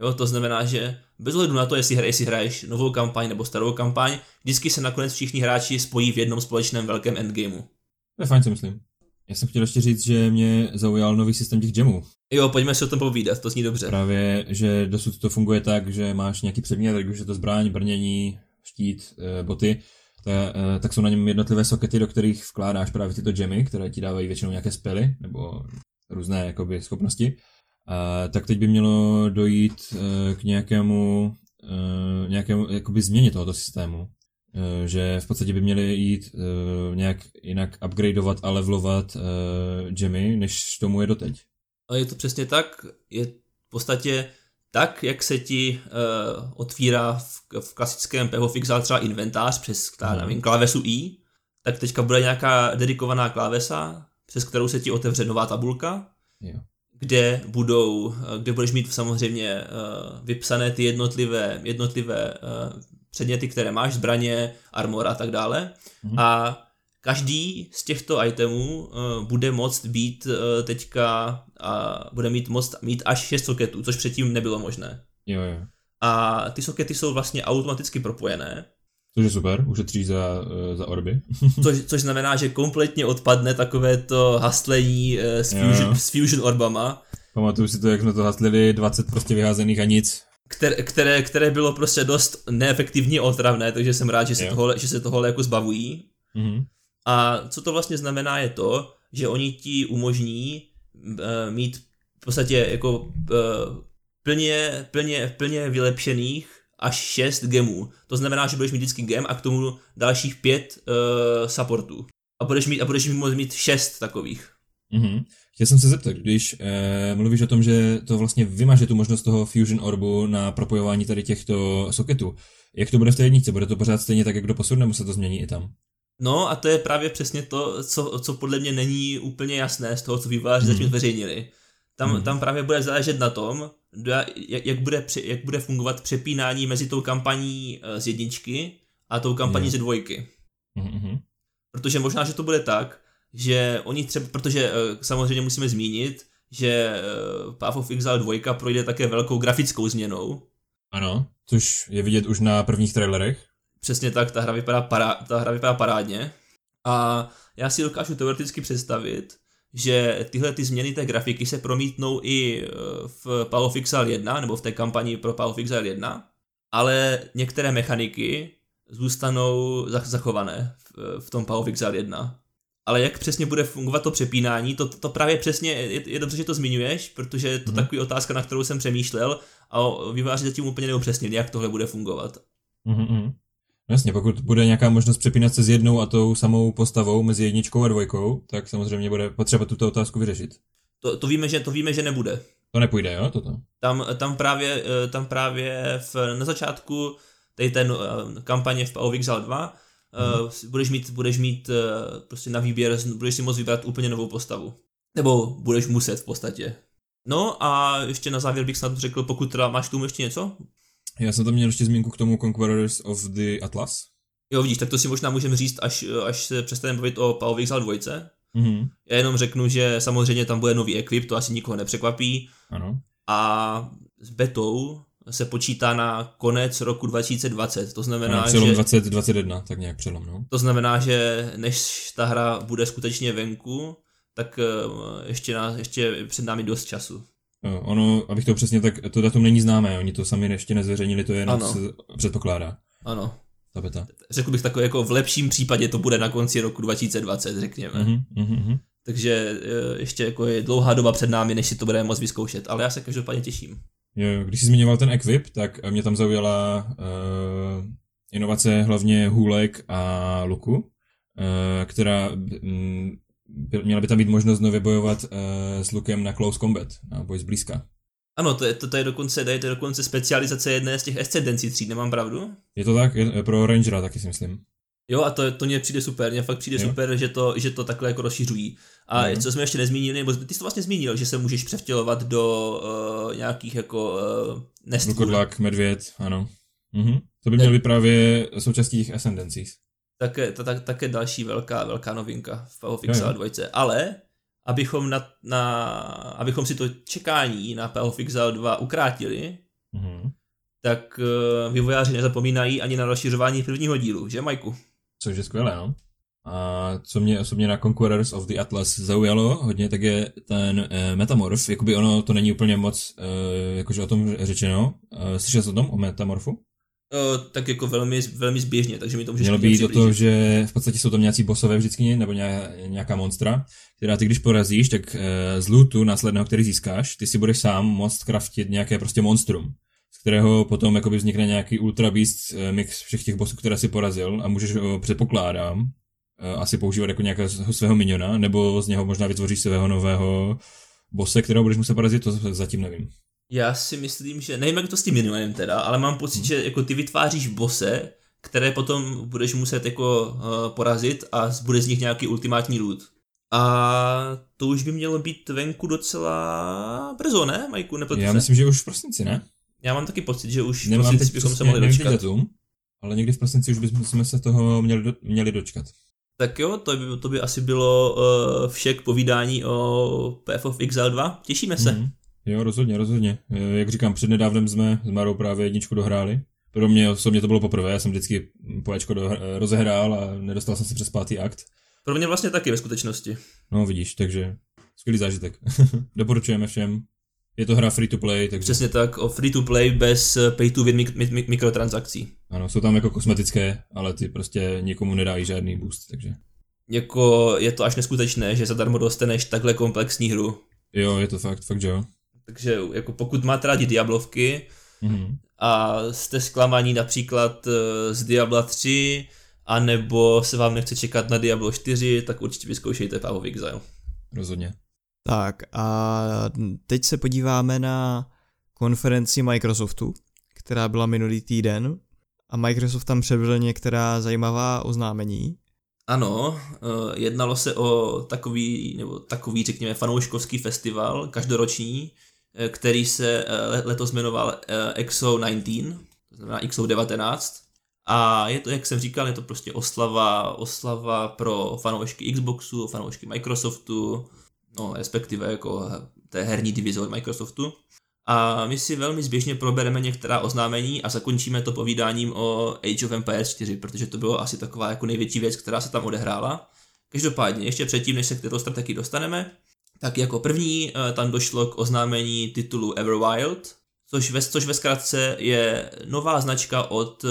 Jo, to znamená, že bez ohledu na to, jestli, hra, jestli hraješ novou kampaň nebo starou kampaň, vždycky se nakonec všichni hráči spojí v jednom společném velkém endgameu. To je fajn, si myslím. Já jsem chtěl ještě říct, že mě zaujal nový systém těch gemů. Jo, pojďme si o tom povídat, to zní dobře. Právě, že dosud to funguje tak, že máš nějaký předmět, ať už je to zbraň, brnění, štít, eh, boty, eh, tak jsou na něm jednotlivé sokety, do kterých vkládáš právě tyto gemy, které ti dávají většinou nějaké spely nebo různé jakoby, schopnosti. A, tak teď by mělo dojít eh, k nějakému, nějakému jakoby změně tohoto systému. Eh, že v podstatě by měli jít eh, nějak jinak upgradeovat a levelovat eh, gemy, než tomu je doteď. A je to přesně tak, je v podstatě tak, jak se ti uh, otvírá v, v klasickém PHO Fixal třeba inventář přes, já Mhm. nevím, klávesu I, tak teďka bude nějaká dedikovaná klávesa, přes kterou se ti otevře nová tabulka, Jo. kde budou, kde budeš mít samozřejmě uh, vypsané ty jednotlivé, jednotlivé uh, předměty, které máš, zbraně, armor a tak dále. Mhm. A každý z těchto itemů uh, bude moct být uh, teďka a bude mít moct mít až 6 soketů, což předtím nebylo možné. Jo, jo. A ty sokety jsou vlastně automaticky propojené, Což je super, ušetříš za, eh, za orby. (laughs) což, což znamená, že kompletně odpadne takové to haslení uh, s, fusion, jo. s fusion orbama, Pamatuju si to, jak jsme to haslili, 20 prostě vyházených a nic. Které, které, které bylo prostě dost neefektivně otravné, takže jsem rád, že se, Jo. tohle, že se tohle jako zbavují. Mhm. A co to vlastně znamená je to, že oni ti umožní uh, mít v podstatě jako uh, plně, plně, plně vylepšených až 6 gemů. To znamená, že budeš mít vždycky gem a k tomu dalších 5 uh, supportů. A budeš mít, a budeš mít, mít 6 takových. Mhm. Chtěl jsem se zeptat, když eh, mluvíš o tom, že to vlastně vymaže tu možnost toho Fusion Orbu na propojování tady těchto soketů, jak to bude v té jedničce? Bude to pořád stejně tak, jak do posud, nebo se to změní i tam? No a to je právě přesně to, co, co podle mě není úplně jasné z toho, co vývojáři Mhm. zatím zveřejnili. Tam, Mhm. tam právě bude záležet na tom, jak, jak, bude, jak bude fungovat přepínání mezi tou kampaní eh, z jedničky a tou kampaní Jo. ze dvojky. Mhm. Protože možná, že to bude tak, že oni třeba, protože eh, samozřejmě musíme zmínit, že eh, Path of Exile 2 projde také velkou grafickou změnou. Ano, což je vidět už na prvních trailerech. Přesně tak, ta hra vypadá, pará, ta hra vypadá parádně. A já si dokážu teoreticky představit, že tyhle ty změny té grafiky se promítnou i eh, v Path of Exile 1, nebo v té kampani pro Path of Exile 1, ale některé mechaniky zůstanou zach- zachované v, v tom Path of Exile 1. Ale jak přesně bude fungovat to přepínání, to, to právě přesně, je, je dobře, že to zmiňuješ, protože je to Mhm. takový otázka, na kterou jsem přemýšlel a vývojáři zatím úplně neupřesnili, jak tohle bude fungovat. Mhm. No Jasně, pokud bude nějaká možnost přepínat se s jednou a tou samou postavou mezi jedničkou a dvojkou, tak samozřejmě bude potřeba tuto otázku vyřešit. To, to, víme, že, to víme, že nebude. To nepůjde, jo, toto? Tam, tam právě, eh, tam právě v, na začátku tady ten uh, kampaně v Exile 2 uh, budeš mít, budeš mít uh, prostě na výběr, budeš si moct vybrat úplně novou postavu. Nebo budeš muset v podstatě. No a ještě na závěr bych snad řekl, pokud teda máš k tomu ještě něco? Já jsem tam měl ještě zmínku k tomu Conquerors of the Atlas. Jo, vidíš, tak to si možná můžeme říct, až, až se přestaneme bavit o of Exile 2. Mhm. Já jenom řeknu, že samozřejmě tam bude nový equip, to asi nikoho nepřekvapí. Ano. a s betou se počítá na konec roku 2020. To znamená, ano přelom že, 2021, tak nějak přelom, no. to znamená, že než ta hra bude skutečně venku, tak uh, ještě, nás, ještě před námi dost času. Jo, ono, abych to přesně, tak to datum není známé, oni to sami ještě nezveřejnili, to je jenom předpokládá. Ano. Ta beta. Řekl bych takové, jako v lepším případě to bude na konci roku 2020, řekněme. Mm-hmm, mm-hmm. Takže uh, ještě jako je dlouhá doba před námi, než si to budeme moc vyzkoušet, ale já se každopádně těším. Když jsi zmiňoval ten Equip, tak mě tam zaujala uh, inovace hlavně hůlek a luku, uh, která um, měla by tam být možnost nově bojovat uh, s lukem na close combat, na boj zblízka. Ano, to je, to, to je dokonce, to je dokonce specializace jedné z těch ascendencí tříd, nemám pravdu? Je to tak? Je, pro Rangera taky si myslím. Jo, a to, to mě přijde super, mně fakt přijde jo. super, že to, že to takhle jako rozšiřují. A jo. co jsme ještě nezmínili, nebo ty jsi to vlastně zmínil, že se můžeš převtělovat do uh, nějakých jako uh, nestvůr. Vlkodlak, medvěd, ano. Mhm. To by mělo být právě součástí těch ascendencích. Také, ta, ta, také další velká, velká novinka v Exile 2. Ale abychom, na, na, abychom si to čekání na of Exile 2 ukrátili, mm-hmm. tak uh, vývojáři nezapomínají ani na rozšiřování prvního dílu, že Majku? Což je skvělé, no. A co mě osobně na Conquerors of the Atlas zaujalo hodně, tak je ten e, metamorf. Jakoby ono to není úplně moc e, jakože o tom řečeno. E, slyšel jsi o tom, o metamorfu? Uh, tak jako velmi, velmi zběžně, takže mi to můžeš Mělo být o to, že v podstatě jsou tam nějací bosové vždycky, nebo nějaká monstra, která ty když porazíš, tak uh, z lootu následného, který získáš, ty si budeš sám moct kraftit nějaké prostě monstrum, z kterého potom jakoby vznikne nějaký ultra beast uh, mix všech těch bossů, které si porazil a můžeš ho, předpokládám, uh, asi používat jako nějakého svého miniona, nebo z něho možná vytvoříš svého nového bose, kterého budeš muset porazit, to zatím nevím. Já si myslím, že, nevím jak to s tím minulým teda, ale mám pocit, hmm. že jako ty vytváříš bose, které potom budeš muset jako uh, porazit a bude z nich nějaký ultimátní loot. A to už by mělo být venku docela brzo, ne, Majku? Nepletu Já myslím, že už v prosinci, ne? Já mám taky pocit, že už Nemám v prosinci bychom se mohli dočkat. Datum, ale někdy v prosinci už bychom se toho měli, do, měli dočkat. Tak jo, to by, to by asi bylo uh, vše k povídání o Path of Exile 2. Těšíme se. Mm. Jo, rozhodně, rozhodně. Eh, jak říkám, přednedávnem jsme s Marou právě jedničku dohráli. Pro mě osobně to bylo poprvé, já jsem vždycky poječko do, rozehrál a nedostal jsem se přes pátý akt. Pro mě vlastně taky ve skutečnosti. No vidíš, takže skvělý zážitek. (laughs) Doporučujeme všem. Je to hra free to play, takže... Přesně tak, o free to play bez eh, pay to win mik- mik- mikrotransakcí. Ano, jsou tam jako kosmetické, ale ty prostě nikomu nedají žádný boost, takže... Jako je to až neskutečné, že zadarmo dostaneš takhle komplexní hru. Jo, je to fakt, fakt, že jo. Takže jako pokud máte rádi Diablovky mm-hmm. a jste zklamaní například eh, z Diabla 3, anebo se vám nechce čekat na Diablo 4, tak určitě vyzkoušejte Path of Exile. Rozhodně. Tak a teď se podíváme na konferenci Microsoftu, která byla minulý týden a Microsoft tam předvedl některá zajímavá oznámení. Ano, eh, jednalo se o takový, nebo takový, řekněme, fanouškovský festival, každoroční, Eh, který se eh, letos jmenoval eh, XO19, to znamená XO19. A je to, jak jsem říkal, je to prostě oslava, oslava pro fanoušky Xboxu, fanoušky Microsoftu, no respektive jako té herní divize od Microsoftu. A my si velmi zběžně probereme některá oznámení a zakončíme to povídáním o Age of Empires 4, protože to bylo asi taková jako největší věc, která se tam odehrála. Každopádně, ještě předtím, než se k této strategii dostaneme, tak jako první eh, tam došlo k oznámení titulu Everwild, což ve, což ve zkratce je nová značka od uh,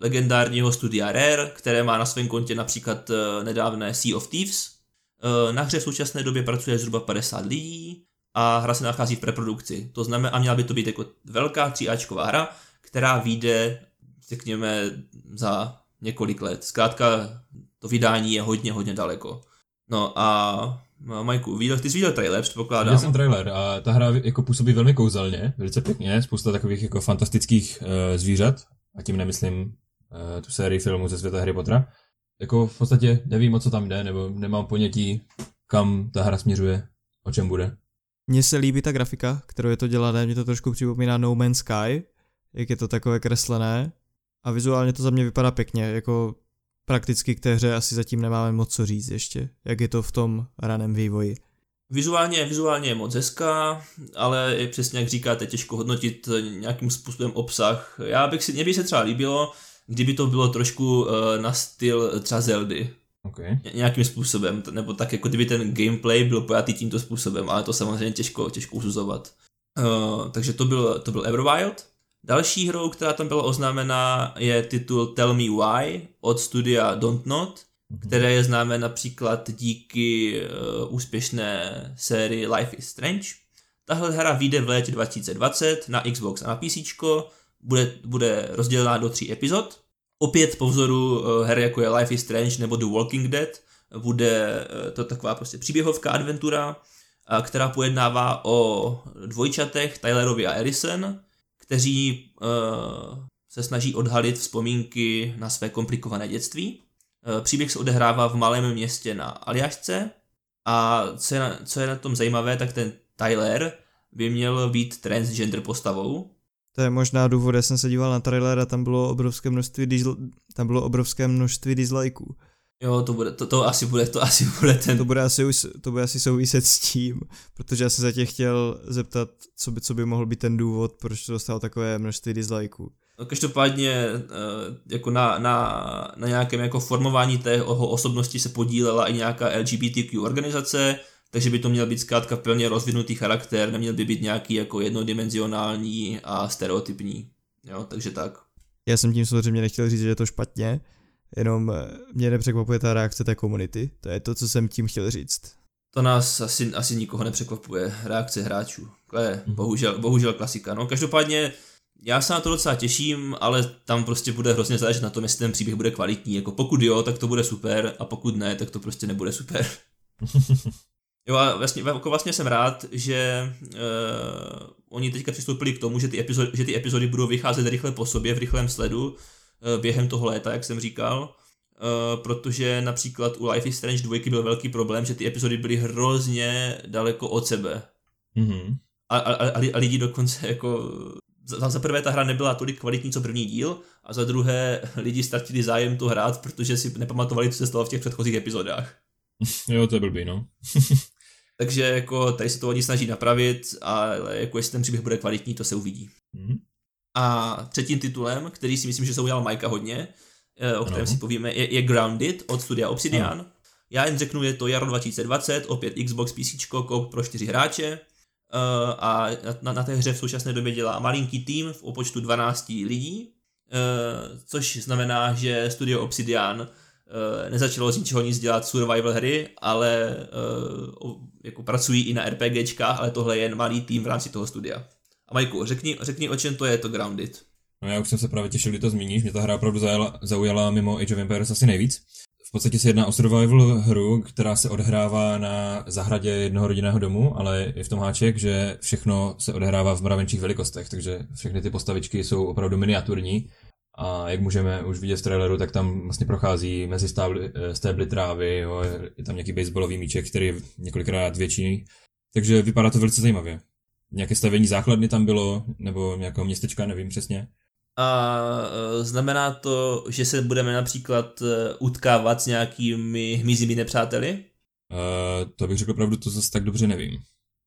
legendárního studia Rare, které má na svém kontě například uh, nedávné Sea of Thieves. Uh, na hře v současné době pracuje zhruba 50 lidí a hra se nachází v preprodukci. To znamená, a měla by to být jako velká 3Ačková hra, která vyjde, řekněme, za několik let. Zkrátka to vydání je hodně, hodně daleko. No a Majku, viděl, ty jsi viděl trailer, předpokládám. Viděl jsem trailer a ta hra jako působí velmi kouzelně, velice pěkně, spousta takových jako fantastických uh, zvířat, a tím nemyslím uh, tu sérii filmů ze světa Harry Pottera. Jako v podstatě nevím, o co tam jde, nebo nemám ponětí, kam ta hra směřuje, o čem bude. Mně se líbí ta grafika, kterou je to dělané, mě to trošku připomíná No Man's Sky, jak je to takové kreslené a vizuálně to za mě vypadá pěkně, jako prakticky k té hře asi zatím nemáme moc co říct ještě, jak je to v tom raném vývoji. Vizuálně, vizuálně je moc hezká, ale je přesně jak říkáte, těžko hodnotit nějakým způsobem obsah. Já bych si, mě by se třeba líbilo, kdyby to bylo trošku uh, na styl třeba Zeldy. Okay. Nějakým způsobem, nebo tak jako kdyby ten gameplay byl pojatý tímto způsobem, ale to samozřejmě těžko, těžko usuzovat. Uh, takže to byl, to byl Everwild. Další hrou, která tam byla oznámena, je titul Tell Me Why od studia Don't Not, které je známé například díky uh, úspěšné sérii Life is Strange. Tahle hra vyjde v létě 2020 na Xbox a na PC, bude, bude rozdělená do tří epizod. Opět po vzoru uh, her jako je Life is Strange nebo The Walking Dead bude uh, to taková prostě příběhovká adventura, uh, která pojednává o dvojčatech Tylerovi a Erison, kteří se snaží odhalit vzpomínky na své komplikované dětství. Příběh se odehrává v malém městě na Aljašce a co je, na, co je na tom zajímavé, tak ten Tyler by měl být transgender postavou. To je možná důvod, já jsem se díval na trailer a tam bylo obrovské množství, disl- tam bylo obrovské množství dislikeů. Jo, to, bude, to, to asi bude, to asi bude ten... To bude asi, to bude asi souviset s tím, protože já jsem se tě chtěl zeptat, co by, co by mohl být ten důvod, proč to dostalo takové množství dislikeů. No, každopádně eh, jako na, na, na nějakém jako formování té osobnosti se podílela i nějaká LGBTQ organizace, takže by to měl být zkrátka plně rozvinutý charakter, neměl by být nějaký jako jednodimenzionální a stereotypní. Jo, takže tak. Já jsem tím samozřejmě nechtěl říct, že je to špatně, jenom eh, mě nepřekvapuje ta reakce té komunity. To je to, co jsem tím chtěl říct. To nás asi, asi nikoho nepřekvapuje, reakce hráčů. To je mhm. bohužel, bohužel klasika. No, každopádně já se na to docela těším, ale tam prostě bude hrozně záležet na tom, jestli ten příběh bude kvalitní. Jako pokud jo, tak to bude super a pokud ne, tak to prostě nebude super. (laughs) Jo a vlastně, jako vlastně jsem rád, že uh, oni teďka přistoupili k tomu, že ty, epizody, že ty epizody budou vycházet rychle po sobě, v rychlém sledu, uh, během toho léta, jak jsem říkal. Uh, protože například u Life is Strange 2 byl velký problém, že ty epizody byly hrozně daleko od sebe. Mm-hmm. A, a, a, a lidi dokonce jako za, za prvé ta hra nebyla tolik kvalitní, co první díl, a za druhé (laughs) lidi ztratili zájem to hrát, protože si nepamatovali, co se stalo v těch předchozích epizodách. (laughs) Jo, to je blbý, no. (laughs) Takže jako tady se to oni snaží napravit, ale jako jestli ten příběh bude kvalitní, to se uvidí. Mm-hmm. A třetím titulem, který si myslím, že se udělal Majka hodně, eh, o kterém ano. si povíme, je, je Grounded od studia Obsidian. Ano. Já jen řeknu, je to jaro 2020, opět Xbox PC, kop pro čtyři hráče. Uh, a na, na té hře v současné době dělá malinký tým v počtu 12 lidí, uh, což znamená, že studio Obsidian nezačalo z ničeho nic dělat survival hry, ale uh, jako pracují i na RPGčkách, ale tohle je jen malý tým v rámci toho studia. A Majku, řekni, řekni o čem to je to Grounded. No já už jsem se právě těšil, kdy to zmíníš, mě ta hra opravdu zaujala, zaujala mimo Age of Empires asi nejvíc. V podstatě se jedná o survival hru, která se odhrává na zahradě jednoho rodinného domu, ale je v tom háček, že všechno se odehrává v mravenčích velikostech, takže všechny ty postavičky jsou opravdu miniaturní a jak můžeme už vidět v traileru, tak tam vlastně prochází mezi stábly, eh, stébly trávy, jo, je tam nějaký baseballový míček, který je několikrát větší. Takže vypadá to velice zajímavě. Nějaké stavění základny tam bylo, nebo nějakého městečka, nevím přesně. A eh, znamená to, že se budeme například eh, utkávat s nějakými hmyzími nepřáteli? Uh, to bych řekl pravdu, to zase tak dobře nevím.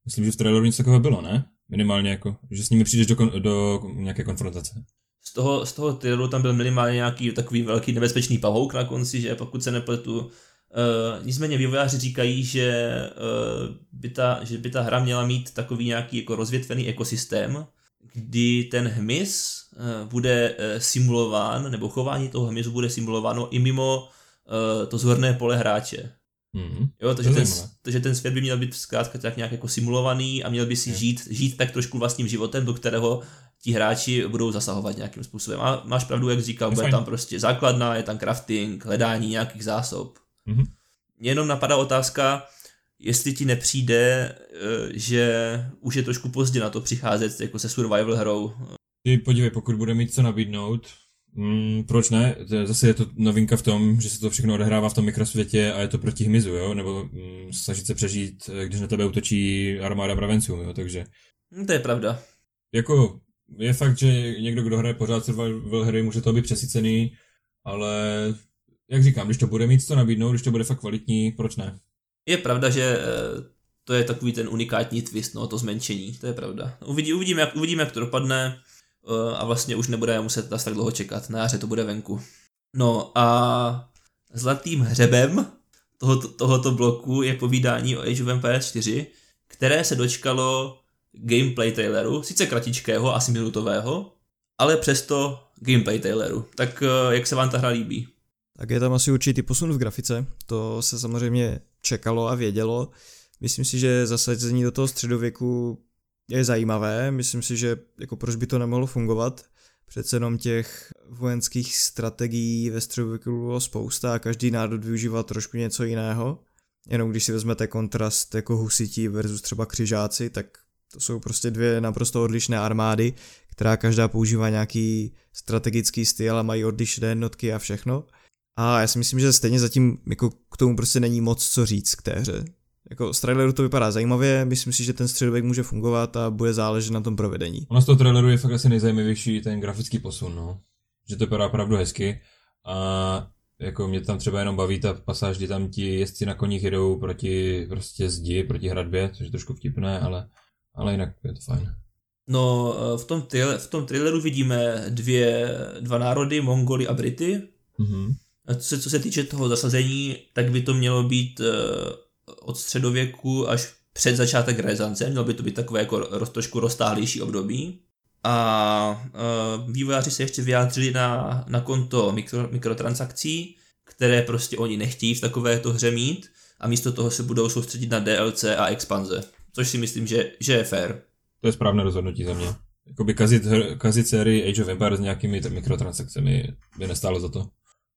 Myslím, že v traileru něco takového bylo, ne? Minimálně jako, že s nimi přijdeš do, kon- do nějaké konfrontace z toho, z toho tylu tam byl minimálně nějaký takový velký nebezpečný pavouk na konci, že pokud se nepletu. Uh, nicméně vývojáři říkají, že, uh, by ta, že by ta hra měla mít takový nějaký jako rozvětvený ekosystém, kdy ten hmyz uh, bude simulován, nebo chování toho hmyzu bude simulováno i mimo uh, to zorné pole hráče. Mm-hmm. Jo, takže, ten, takže ten svět by měl být zkrátka tak nějak jako simulovaný a měl by si žít, žít tak trošku vlastním životem, do kterého ti hráči budou zasahovat nějakým způsobem. A máš pravdu, jak říkal, bude tam prostě základna, je tam crafting, hledání nějakých zásob. Mm-hmm. Jenom napadá otázka, jestli ti nepřijde, eh, že už je trošku pozdě na to přicházet jako se survival hrou. Ty podívej, pokud bude mít co nabídnout, Mm, proč ne? Zase je to novinka v tom, že se to všechno odehrává v tom mikrosvětě a je to proti hmyzu, jo? Nebo mm, snažit se přežít, eh, když na tebe utočí armáda bravenců, jo? Takže... Mm, to je pravda. Jako, je fakt, že někdo, kdo hraje pořád survival hry, může to být přesycený, ale jak říkám, když to bude mít co nabídnout, když to bude fakt kvalitní, proč ne? Je pravda, že eh, to je takový ten unikátní twist, no, to zmenšení, to je pravda. Uvidí, uvidíme, jak, uvidíme, jak to dopadne a vlastně už nebude muset tak dlouho čekat, na jaře to bude venku. No a zlatým hřebem tohoto, tohoto bloku je povídání o Age of Empires 4, které se dočkalo gameplay traileru, sice kratičkého, asi minutového, ale přesto gameplay traileru. Tak eh, jak se vám ta hra líbí? Tak je tam asi určitý posun v grafice, to se samozřejmě čekalo a vědělo. Myslím si, že zasazení do toho středověku je zajímavé, myslím si, že jako proč by to nemohlo fungovat. Přece jenom těch vojenských strategií ve středověku bylo spousta a každý národ využíval trošku něco jiného. Jenom když si vezmete kontrast jako husití versus třeba křižáci, tak to jsou prostě dvě naprosto odlišné armády, která každá používá nějaký strategický styl a mají odlišné jednotky a všechno. A já si myslím, že stejně zatím jako k tomu prostě není moc co říct k té hře. Jako z traileru to vypadá zajímavě, myslím si, že ten středověk může fungovat a bude záležet na tom provedení. Ono z toho traileru je fakt asi nejzajímavější ten grafický posun, no. Že to vypadá opravdu hezky a jako mě tam třeba jenom baví ta pasáž, kdy tam ti jezdci na koních jedou proti prostě zdi, proti hradbě, což je trošku vtipné, ale, ale jinak je to fajn. No, eh, v tom, trailer, v tom traileru vidíme dvě, dva národy, Mongoly a Brity. Mm-hmm. A co se, co se týče toho zasazení, tak by to mělo být uh, od středověku až před začátek renesance, mělo by to být takové jako roz, trošku roztáhlejší období. A uh, vývojáři se ještě vyjádřili na, na konto mikro, mikrotransakcí, které prostě oni nechtějí v takovéto hře mít a místo toho se budou soustředit na DLC a expanze, což si myslím, že, že je fair. To je správné rozhodnutí za mě. Jakoby kazit, kazit sérii Age of Empires s nějakými mikrotransakcemi by nestálo za to.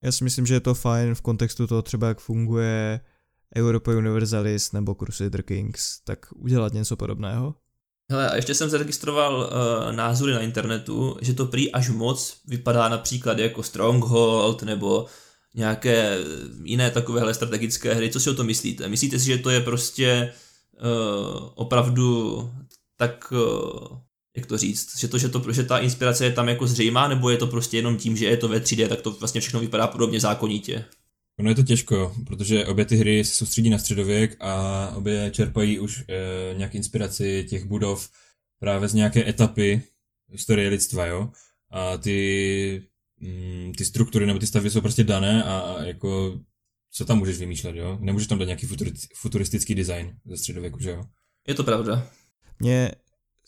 Já si myslím, že je to fajn v kontextu toho třeba, jak funguje Europa Universalis nebo Crusader Kings, tak udělat něco podobného. Hele, a ještě jsem zaregistroval uh, názory na internetu, že to prý až moc vypadá například jako Stronghold nebo nějaké jiné takovéhle strategické hry. Co si o to myslíte? Myslíte si, že to je prostě uh, opravdu tak, uh, jak to říct, že, to, že, to, že ta inspirace je tam jako zřejmá, nebo je to prostě jenom tím, že je to ve 3D, tak to vlastně všechno vypadá podobně zákonitě? Ono je to těžko, protože obě ty hry se soustředí na středověk a obě čerpají už e, nějak inspiraci těch budov právě z nějaké etapy historie lidstva, jo. A ty, mm, ty struktury nebo ty stavy jsou prostě dané a, a jako co tam můžeš vymýšlet, jo? Nemůžeš tam dát nějaký futuristický design ze středověku, že jo? Je to pravda. Mě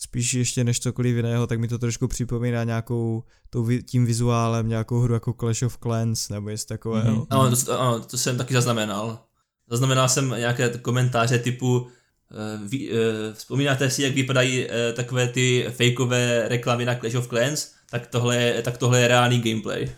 spíš ještě než cokoliv jiného, tak mi to trošku připomíná nějakou tou, tím vizuálem nějakou hru jako Clash of Clans nebo něco takového. Mm-hmm. Ano, to, ano, to jsem taky zaznamenal. Zaznamenal jsem nějaké komentáře typu uh, vy, uh, vzpomínáte si, jak vypadají uh, takové ty fakeové reklamy na Clash of Clans? Tak tohle je, tak tohle je reálný gameplay.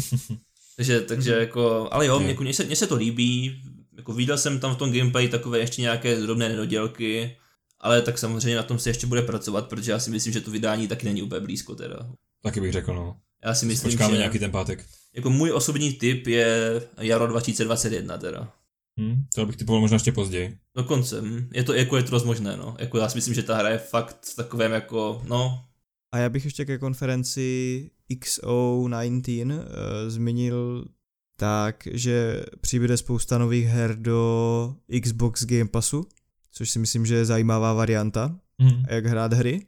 (laughs) takže, takže jako, ale jo, mně, se, mně se to líbí, jako viděl jsem tam v tom gameplay takové ještě nějaké drobné nedodělky, ale tak samozřejmě na tom se ještě bude pracovat, protože já si myslím, že to vydání taky není úplně blízko teda. Taky bych řekl, no. Já si myslím, Počkáme že... nějaký ten pátek. Jako můj osobní tip je jaro 2021 teda. Hmm, to bych typoval možná ještě později. Dokonce, hm. je to, jako je to možné, no. Jako já si myslím, že ta hra je fakt v takovém jako, no. A já bych ještě ke konferenci XO19 uh, zmínil tak, že přibude spousta nových her do Xbox Game Passu, což si myslím, že je zajímavá varianta, mm. jak hrát hry.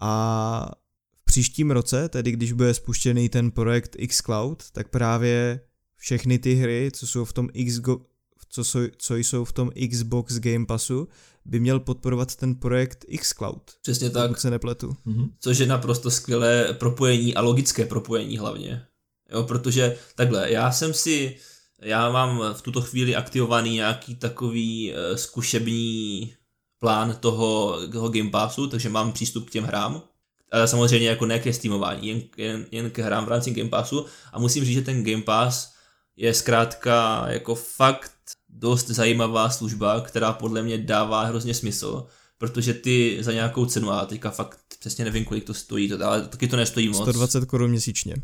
A v příštím roce, tedy když bude spuštěný ten projekt xCloud, tak právě všechny ty hry, co jsou v tom Xgo, co, jsou, co jsou v tom Xbox Game Passu, by měl podporovat ten projekt xCloud. Přesně tak. se nepletu. Mm-hmm. Což je naprosto skvělé propojení a logické propojení hlavně. Jo, protože takhle, já jsem si já mám v tuto chvíli aktivovaný nějaký takový uh, zkušební plán toho, toho Game Passu, takže mám přístup k těm hrám. Ale samozřejmě jako ne ke streamování, jen, jen, jen ke hrám v rámci Game Passu. A musím říct, že ten Game Pass je zkrátka jako fakt dost zajímavá služba, která podle mě dává hrozně smysl, protože ty za nějakou cenu, a teďka fakt přesně nevím, kolik to stojí, ale taky to nestojí moc. 120 korun měsíčně.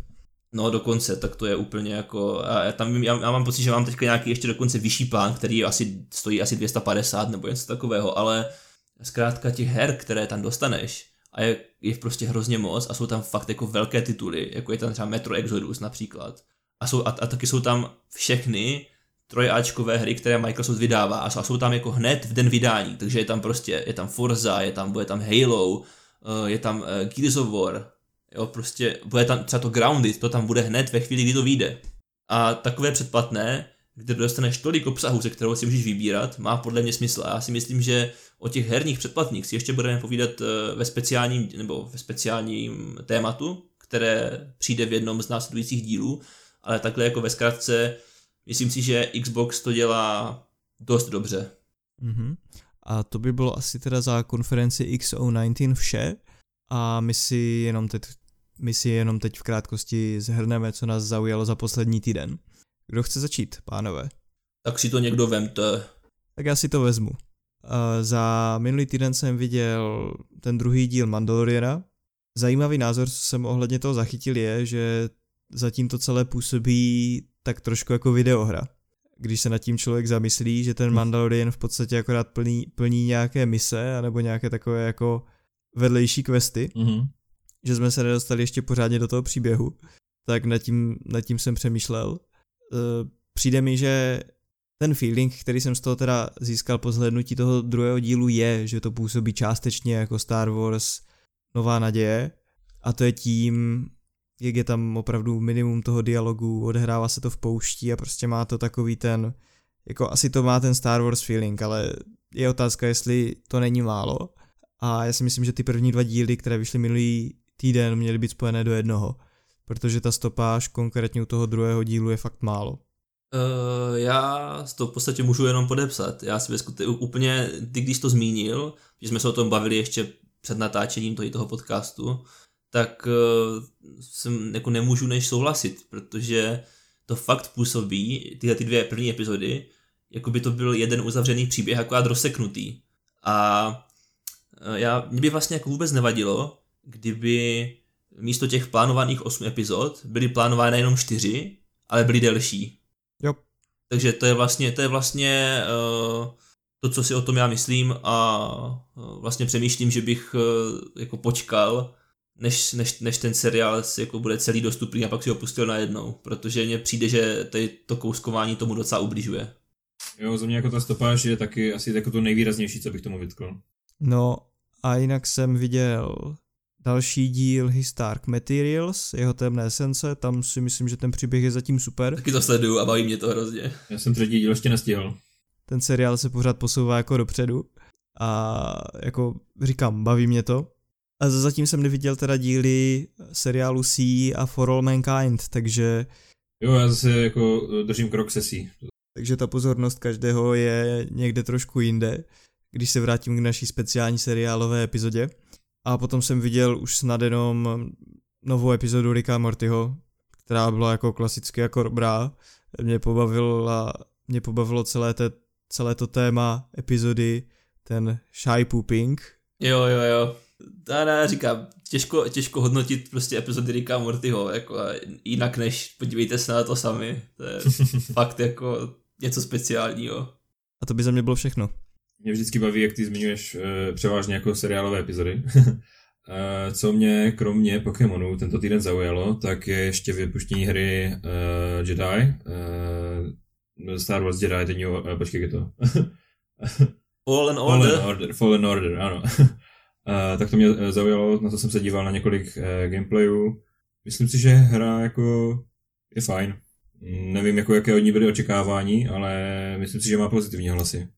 No dokonce, tak to je úplně jako, já, tam, já, já mám pocit, že mám teďka nějaký ještě dokonce vyšší plán, který asi stojí asi 250 nebo něco takového, ale zkrátka těch her, které tam dostaneš, a je, je prostě hrozně moc a jsou tam fakt jako velké tituly, jako je tam třeba Metro Exodus například. A, jsou, a, a taky jsou tam všechny trojáčkové hry, které Microsoft vydává a jsou tam jako hned v den vydání, takže je tam prostě, je tam Forza, je tam, bude tam Halo, eh, je tam eh, Gears of War, Jo, prostě bude tam třeba to Grounded, to tam bude hned ve chvíli, kdy to vyjde. A takové předplatné, kde dostaneš tolik obsahu, ze kterého si můžeš vybírat, má podle mě smysl. A já si myslím, že o těch herních předplatných si ještě budeme povídat eh, ve speciálním, nebo ve speciálním tématu, které přijde v jednom z následujících dílů, ale takhle jako ve zkratce, myslím si, že Xbox to dělá dost dobře. Mm-hmm. A to by bylo asi teda za konferenci XO19 vše a my si jenom teď, my si jenom teď v krátkosti zhrneme, co nás zaujalo za poslední týden. Kdo chce začít, pánové? Tak si to někdo vemte. Tak já si to vezmu. Za minulý týden jsem viděl ten druhý díl Mandaloriana. Zajímavý názor, co jsem ohledně toho zachytil, je, že zatím to celé působí tak trošku jako videohra. Když se nad tím člověk zamyslí, že ten Mandalorian v podstatě akorát plní, plní nějaké mise, anebo nějaké takové jako vedlejší questy, mm-hmm. že jsme se nedostali ještě pořádně do toho příběhu, tak nad tím, nad tím jsem přemýšlel. E, přijde mi, že ten feeling, který jsem z toho teda získal po zhlednutí toho druhého dílu je, že to působí částečně jako Star Wars Nová naděje a to je tím, jak je tam opravdu minimum toho dialogu, odehrává se to v pouští a prostě má to takový ten, jako asi to má ten Star Wars feeling, ale je otázka, jestli to není málo a já si myslím, že ty první dva díly, které vyšly minulý týden, měly být spojené do jednoho, protože ta stopáž konkrétně u toho druhého dílu je fakt málo. Uh, já to v podstatě můžu jenom podepsat. Já si vyskute, úplně, ty když to zmínil, že jsme se o tom bavili ještě před natáčením toho, toho podcastu, tak uh, jsem jako nemůžu než souhlasit, protože to fakt působí, tyhle ty dvě první epizody, jako by to byl jeden uzavřený příběh, akorát rozseknutý. A já, mě by vlastně jako vůbec nevadilo, kdyby místo těch plánovaných osm epizod byly plánovány jenom čtyři, ale byly delší Jo. Takže to je vlastně, to je vlastně uh, to, co si o tom já myslím a uh, vlastně přemýšlím, že bych uh, jako počkal, než, než, než ten seriál si jako bude celý dostupný a pak si ho pustil najednou, protože mně přijde, že tady to kouskování tomu docela ubližuje. Jo, za mě jako ta stopáž je taky asi jako to nejvýraznější, co bych tomu vytkl. No a jinak jsem viděl další díl His Dark Materials, jeho temné esence, tam si myslím, že ten příběh je zatím super. Taky to sleduju a baví mě to hrozně. Já jsem třetí díl ještě nestihl. Ten seriál se pořád posouvá jako dopředu a jako říkám, baví mě to. A zatím jsem neviděl teda díly seriálu C a For All Mankind, takže... Jo, já zase jako držím krok se C. Takže ta pozornost každého je někde trošku jinde, když se vrátím k naší speciální seriálové epizodě. A potom jsem viděl už snad jenom novou epizodu Ricka Mortyho, která byla jako klasicky jako dobrá. Mě pobavilo, mě pobavilo celé, te, celé to téma epizody, ten shy pooping. Jo, jo, jo. Já ne, říkám, těžko, těžko hodnotit prostě epizody Ricka Mortyho, jako jinak než podívejte se na to sami. To je (laughs) fakt jako něco speciálního. A to by za mě bylo všechno. Mě vždycky baví, jak ty zmiňuješ uh, převážně jako seriálové epizody. Uh, (laughs) co mě kromě Pokémonů tento týden zaujalo, tak je ještě vypuštění hry uh, Jedi, uh, Star Wars Jedi, teď uh, počkej, je to? (laughs) Fallen Order. Fallen Order, Fallen Order, ano. uh, (laughs) tak to mě zaujalo, na to jsem se díval na několik uh, gameplayů. Myslím si, že hra jako je fajn. Nevím, jako jaké od ní byly očekávání, ale myslím si, že má pozitivní hlasy.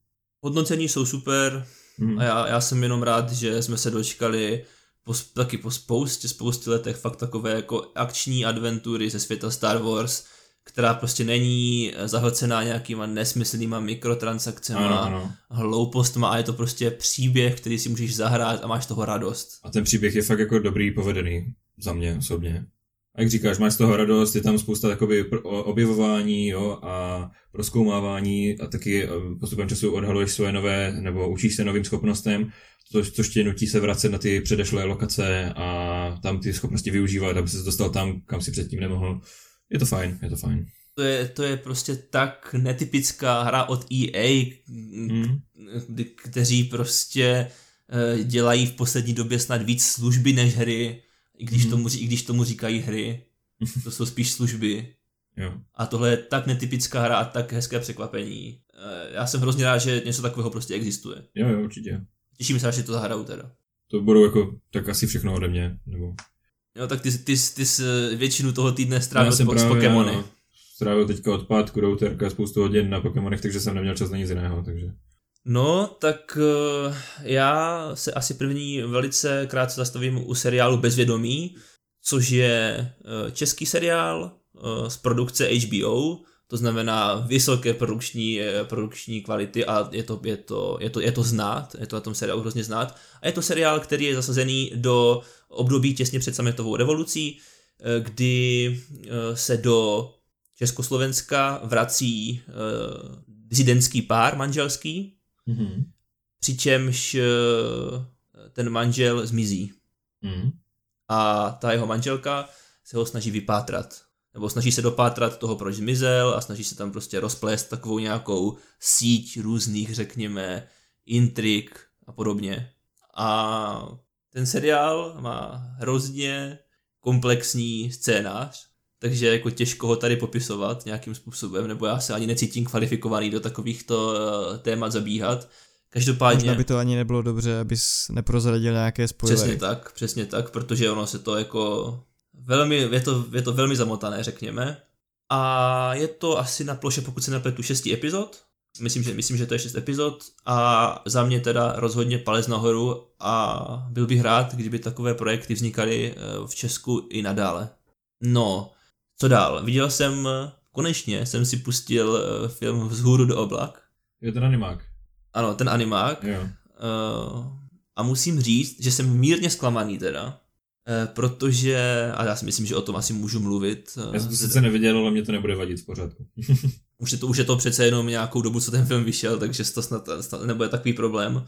Hodnocení jsou super mm. a já, já jsem jenom rád, že jsme se dočkali po, taky po spoustě, spoustě letech fakt takové jako akční adventury ze světa Star Wars, která prostě není zahlcená nějakýma nesmyslnýma mikrotransakcemi a hloupostma a je to prostě příběh, který si můžeš zahrát a máš toho radost. A ten příběh je fakt jako dobrý, povedený za mě osobně. A jak říkáš, máš z toho radost, je tam spousta takový objevování jo, a proskoumávání a taky eh, postupem času odhaluješ svoje nové, nebo učíš se novým schopnostem, což, což tě nutí se vracet na ty předešlé lokace a tam ty schopnosti využívat, aby se dostal tam, kam si předtím nemohl. Je to fajn, je to fajn. To je, to je prostě tak netypická hra od EA, hmm. kteří prostě eh, dělají v poslední době snad víc služby než hry, i když, hmm. tomu, i když tomu říkají hry. (laughs) To jsou spíš služby. Jo. A tohle je tak netypická hra a tak hezké překvapení. Eh, já jsem hrozně rád, že něco takového prostě existuje. Jo, jo, určitě. Těším se, že to zahrajou teda. To budou jako tak asi všechno ode mě. Nebo... Jo, tak ty, ty, ty, ty jsi většinu toho týdne strávil no, s Pokémony. Já, strávil teďka od pátku routerka spoustu hodin na Pokémonech, takže jsem neměl čas na nic jiného, takže... No, tak uh, já se asi první velice krátce zastavím u seriálu Bezvědomí, což je uh, český seriál uh, z produkce HBO, to znamená vysoké produkční, produkční kvality a je to, je, to, je, to, je to znát, je to na tom seriálu hrozně znát. A je to seriál, který je zasazený do období těsně před sametovou revolucí, kdy se do Československa vrací zidentský pár manželský, mm-hmm. přičemž ten manžel zmizí. Mm-hmm. A ta jeho manželka se ho snaží vypátrat nebo snaží se dopátrat toho, proč zmizel a snaží se tam prostě rozplést takovou nějakou síť různých, řekněme, intrik a podobně. A ten seriál má hrozně komplexní scénář, takže jako těžko ho tady popisovat nějakým způsobem, nebo já se ani necítím kvalifikovaný do takovýchto uh, témat zabíhat. Každopádně... Možná by to ani nebylo dobře, abys neprozradil nějaké spoilery. Přesně tak, přesně tak, protože ono se to jako velmi, je to, je to velmi zamotané, řekněme. A je to asi na ploše, pokud se nepletu, šesti epizod. Myslím, že, myslím, že to je šest epizod a za mě teda rozhodně palec nahoru a byl bych rád, kdyby takové projekty vznikaly eh, v Česku i nadále. No, co dál? Viděl jsem, konečně jsem si pustil eh, film Vzhůru do oblak. Je ten animák. Ano, ten animák. Jo. Uh, a musím říct, že jsem mírně zklamaný teda, Eh, protože, a já si myslím, že o tom asi můžu mluvit. Já jsem to sice neviděl, ale mě to nebude vadit v pořádku. (laughs) už, je to, už je to přece jenom nějakou dobu, co ten film vyšel, takže to snad, snad nebude takový problém.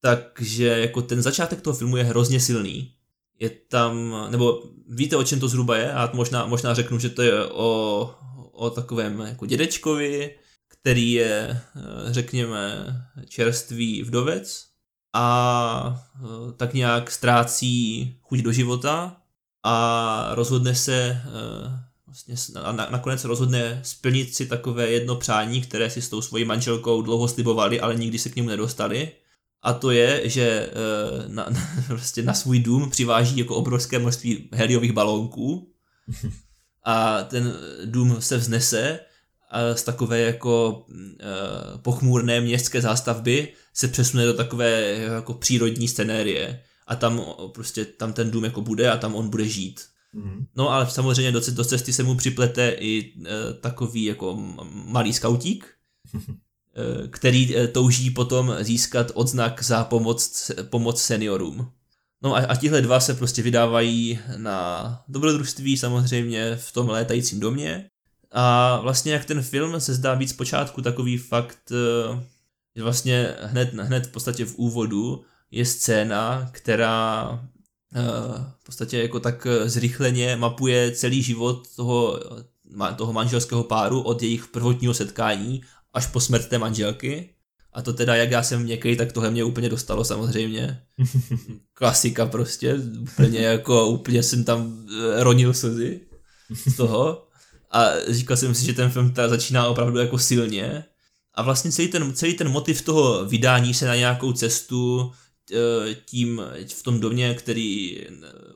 Takže jako ten začátek toho filmu je hrozně silný. Je tam, nebo víte, o čem to zhruba je? A možná, možná řeknu, že to je o, o takovém jako dědečkovi, který je, eh, řekněme, čerstvý vdovec a e, tak nějak ztrácí chuť do života a rozhodne se e, vlastně a nakonec rozhodne splnit si takové jedno přání, které si s tou svojí manželkou dlouho slibovali, ale nikdy se k němu nedostali. A to je, že e, na, na, (laughs) prostě na svůj dům přiváží jako obrovské množství heliových balónků a ten dům se vznese z takové jako uh, pochmurné městské zástavby se přesune do takové jako přírodní scenérie a tam prostě tam ten dům jako bude a tam on bude žít. Mm-hmm. No ale samozřejmě do, do cesty se mu připlete i uh, takový jako malý skautík, (laughs) který uh, touží potom získat odznak za pomoc, pomoc seniorům. No a, a tihle dva se prostě vydávají na dobrodružství samozřejmě v tom létajícím domě a vlastně jak ten film se zdá být zpočátku takový fakt, eh, že vlastně hned, hned v podstatě v úvodu je scéna, která eh, v podstatě jako tak zrychleně mapuje celý život toho, toho manželského páru od jejich prvotního setkání až po smrt té manželky. A to teda, jak já jsem měkký, tak tohle mě úplně dostalo samozřejmě. Klasika prostě, úplně jako, úplně jsem tam eh, ronil slzy z toho. A říkal jsem si, že ten film teda začíná opravdu jako silně. A vlastně celý ten, celý ten motiv toho vydání se na nějakou cestu e, tím v tom domě, který e,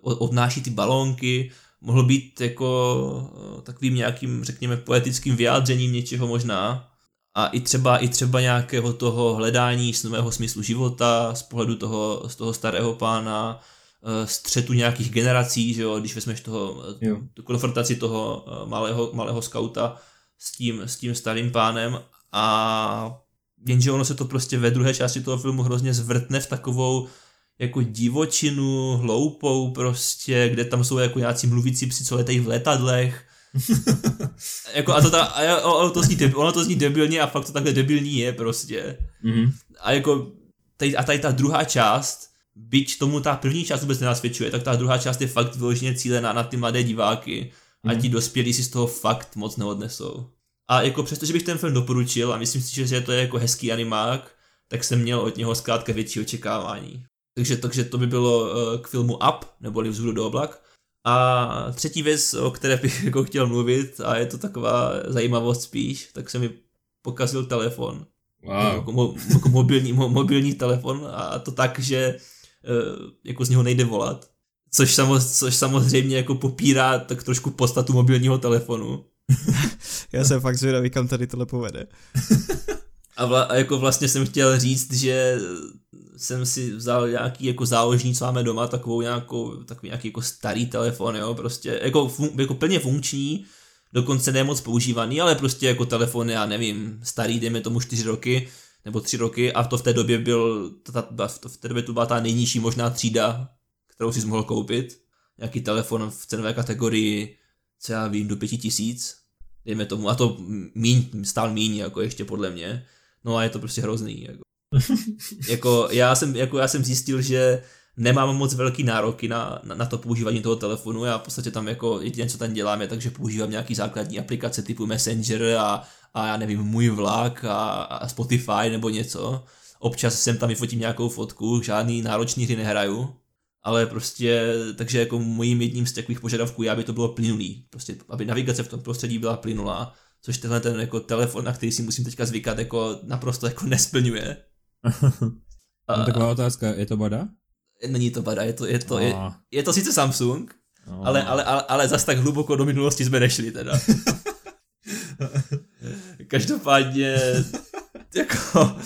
odnáší ty balónky, mohl být jako takovým nějakým, řekněme, poetickým vyjádřením něčeho možná. A i třeba, i třeba nějakého toho hledání nového smyslu života z pohledu toho, z toho starého pána, Eh, střetu nějakých generací, že jo, když vezmeš toho, eh, jo. tu konfrontaci toho eh, malého, malého skauta s tím, s tím starým pánem a jenže ono se to prostě ve druhé části toho filmu hrozně zvrtne v takovou jako divočinu, hloupou prostě, kde tam jsou jako nějací mluvící psi, co letají v letadlech. (laughs) jako a to, ta, a ono, to zní debil, ono to zní debilně a fakt to takhle debilní je prostě. Mm-hmm. A jako tady, a tady ta druhá část byť tomu ta první část vůbec nenasvědčuje, tak ta druhá část je fakt vyloženě cílená na ty mladé diváky mm. a ti mhm. dospělí si z toho fakt moc neodnesou. A jako přesto, že bych ten film doporučil a myslím si, že to je jako hezký animák, tak jsem měl od něho zkrátka větší očekávání. Takže, takže to by bylo eh, k filmu Up, neboli Vzhůru do oblak. A třetí věc, o které bych (laughs) jako chtěl mluvit, a je to taková zajímavost spíš, tak se mi pokazil telefon. Wow. Jako, mo, jako mobilní, mo, mobilní telefon a to tak, že Eh, jako z něho nejde volat. Což, samo, což samozřejmě jako popírá tak trošku podstatu mobilního telefonu. (laughs) Já jsem fakt zvědavý, kam tady tohle povede. (laughs) A, vla, a jako vlastně jsem chtěl říct, že jsem si vzal nějaký jako záložní, co máme doma, takovou nějakou, takový nějaký jako starý telefon, jo, prostě, jako, fun, jako plně funkční, dokonce nemoc používaný, ale prostě jako telefon, já nevím, starý, dejme tomu 4 roky, nebo 3 roky a to v té době byl, ta, ta, v té době to byla ta nejnižší možná třída, kterou si mohl koupit. Nějaký telefon v cenové kategorii, co já vím, do pěti tisíc, dejme tomu, a to míň, stál míň, jako ještě podle mě. No a je to prostě hrozný, jako. (laughs) jako, já jsem, jako já jsem zjistil, že nemám moc velký nároky na, na, na to používání toho telefonu, já v podstatě tam jako jediné, co tam dělám, je tak, že používám nějaký základní aplikace typu Messenger a, a já nevím, můj vlak a, a Spotify nebo něco. Občas jsem tam vyfotím nějakou fotku, žádný náročný hry nehraju, ale prostě, takže jako mojím jedním z takových požadavků je, aby to bylo plynulý, prostě, aby navigace v tom prostředí byla plynulá, což tenhle ten jako telefon, na který si musím teďka zvykat, jako naprosto jako nesplňuje. (laughs) Mám taková otázka, je to Bada? Není to Bada, je to, je to, je, je to sice Samsung, ale, ale, ale, ale zas tak hluboko do minulosti jsme nešli teda. (laughs) Každopádně, jako,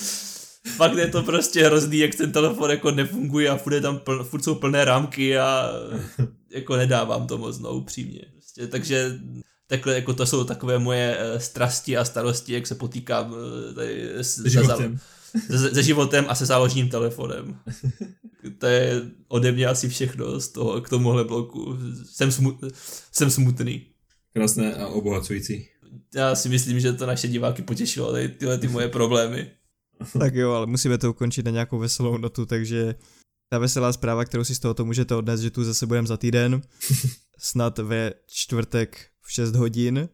fakt je to prostě hrozný, jak ten telefon jako nefunguje a furt, tam pl, furt jsou plné rámky a (laughs) jako nedávám to moc, no, upřímně. Prostě, takže takhle, jako to jsou takové moje uh, strasti a starosti, jak se potýkám uh, tady s, životem. Se, se životem a se záložním telefonem. (laughs) To je ode mě asi všechno z toho k tomuhle bloku. Jsem, smut, jsem smutný. Krásné a obohacující. Já si myslím, že to naše diváky potěšilo, tady tyhle ty moje problémy. (laughs) tak jo, ale musíme to ukončit na nějakou veselou notu, takže ta veselá zpráva, kterou si z tohoto můžete odnést, že tu zase budeme za týden, (laughs) snad ve čtvrtek v 6 hodin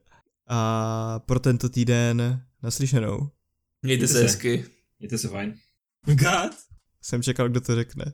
a pro tento týden naslyšenou. Mějte, Mějte se hezky. Mějte se fajn. God. Jsem čekal, kdo to řekne.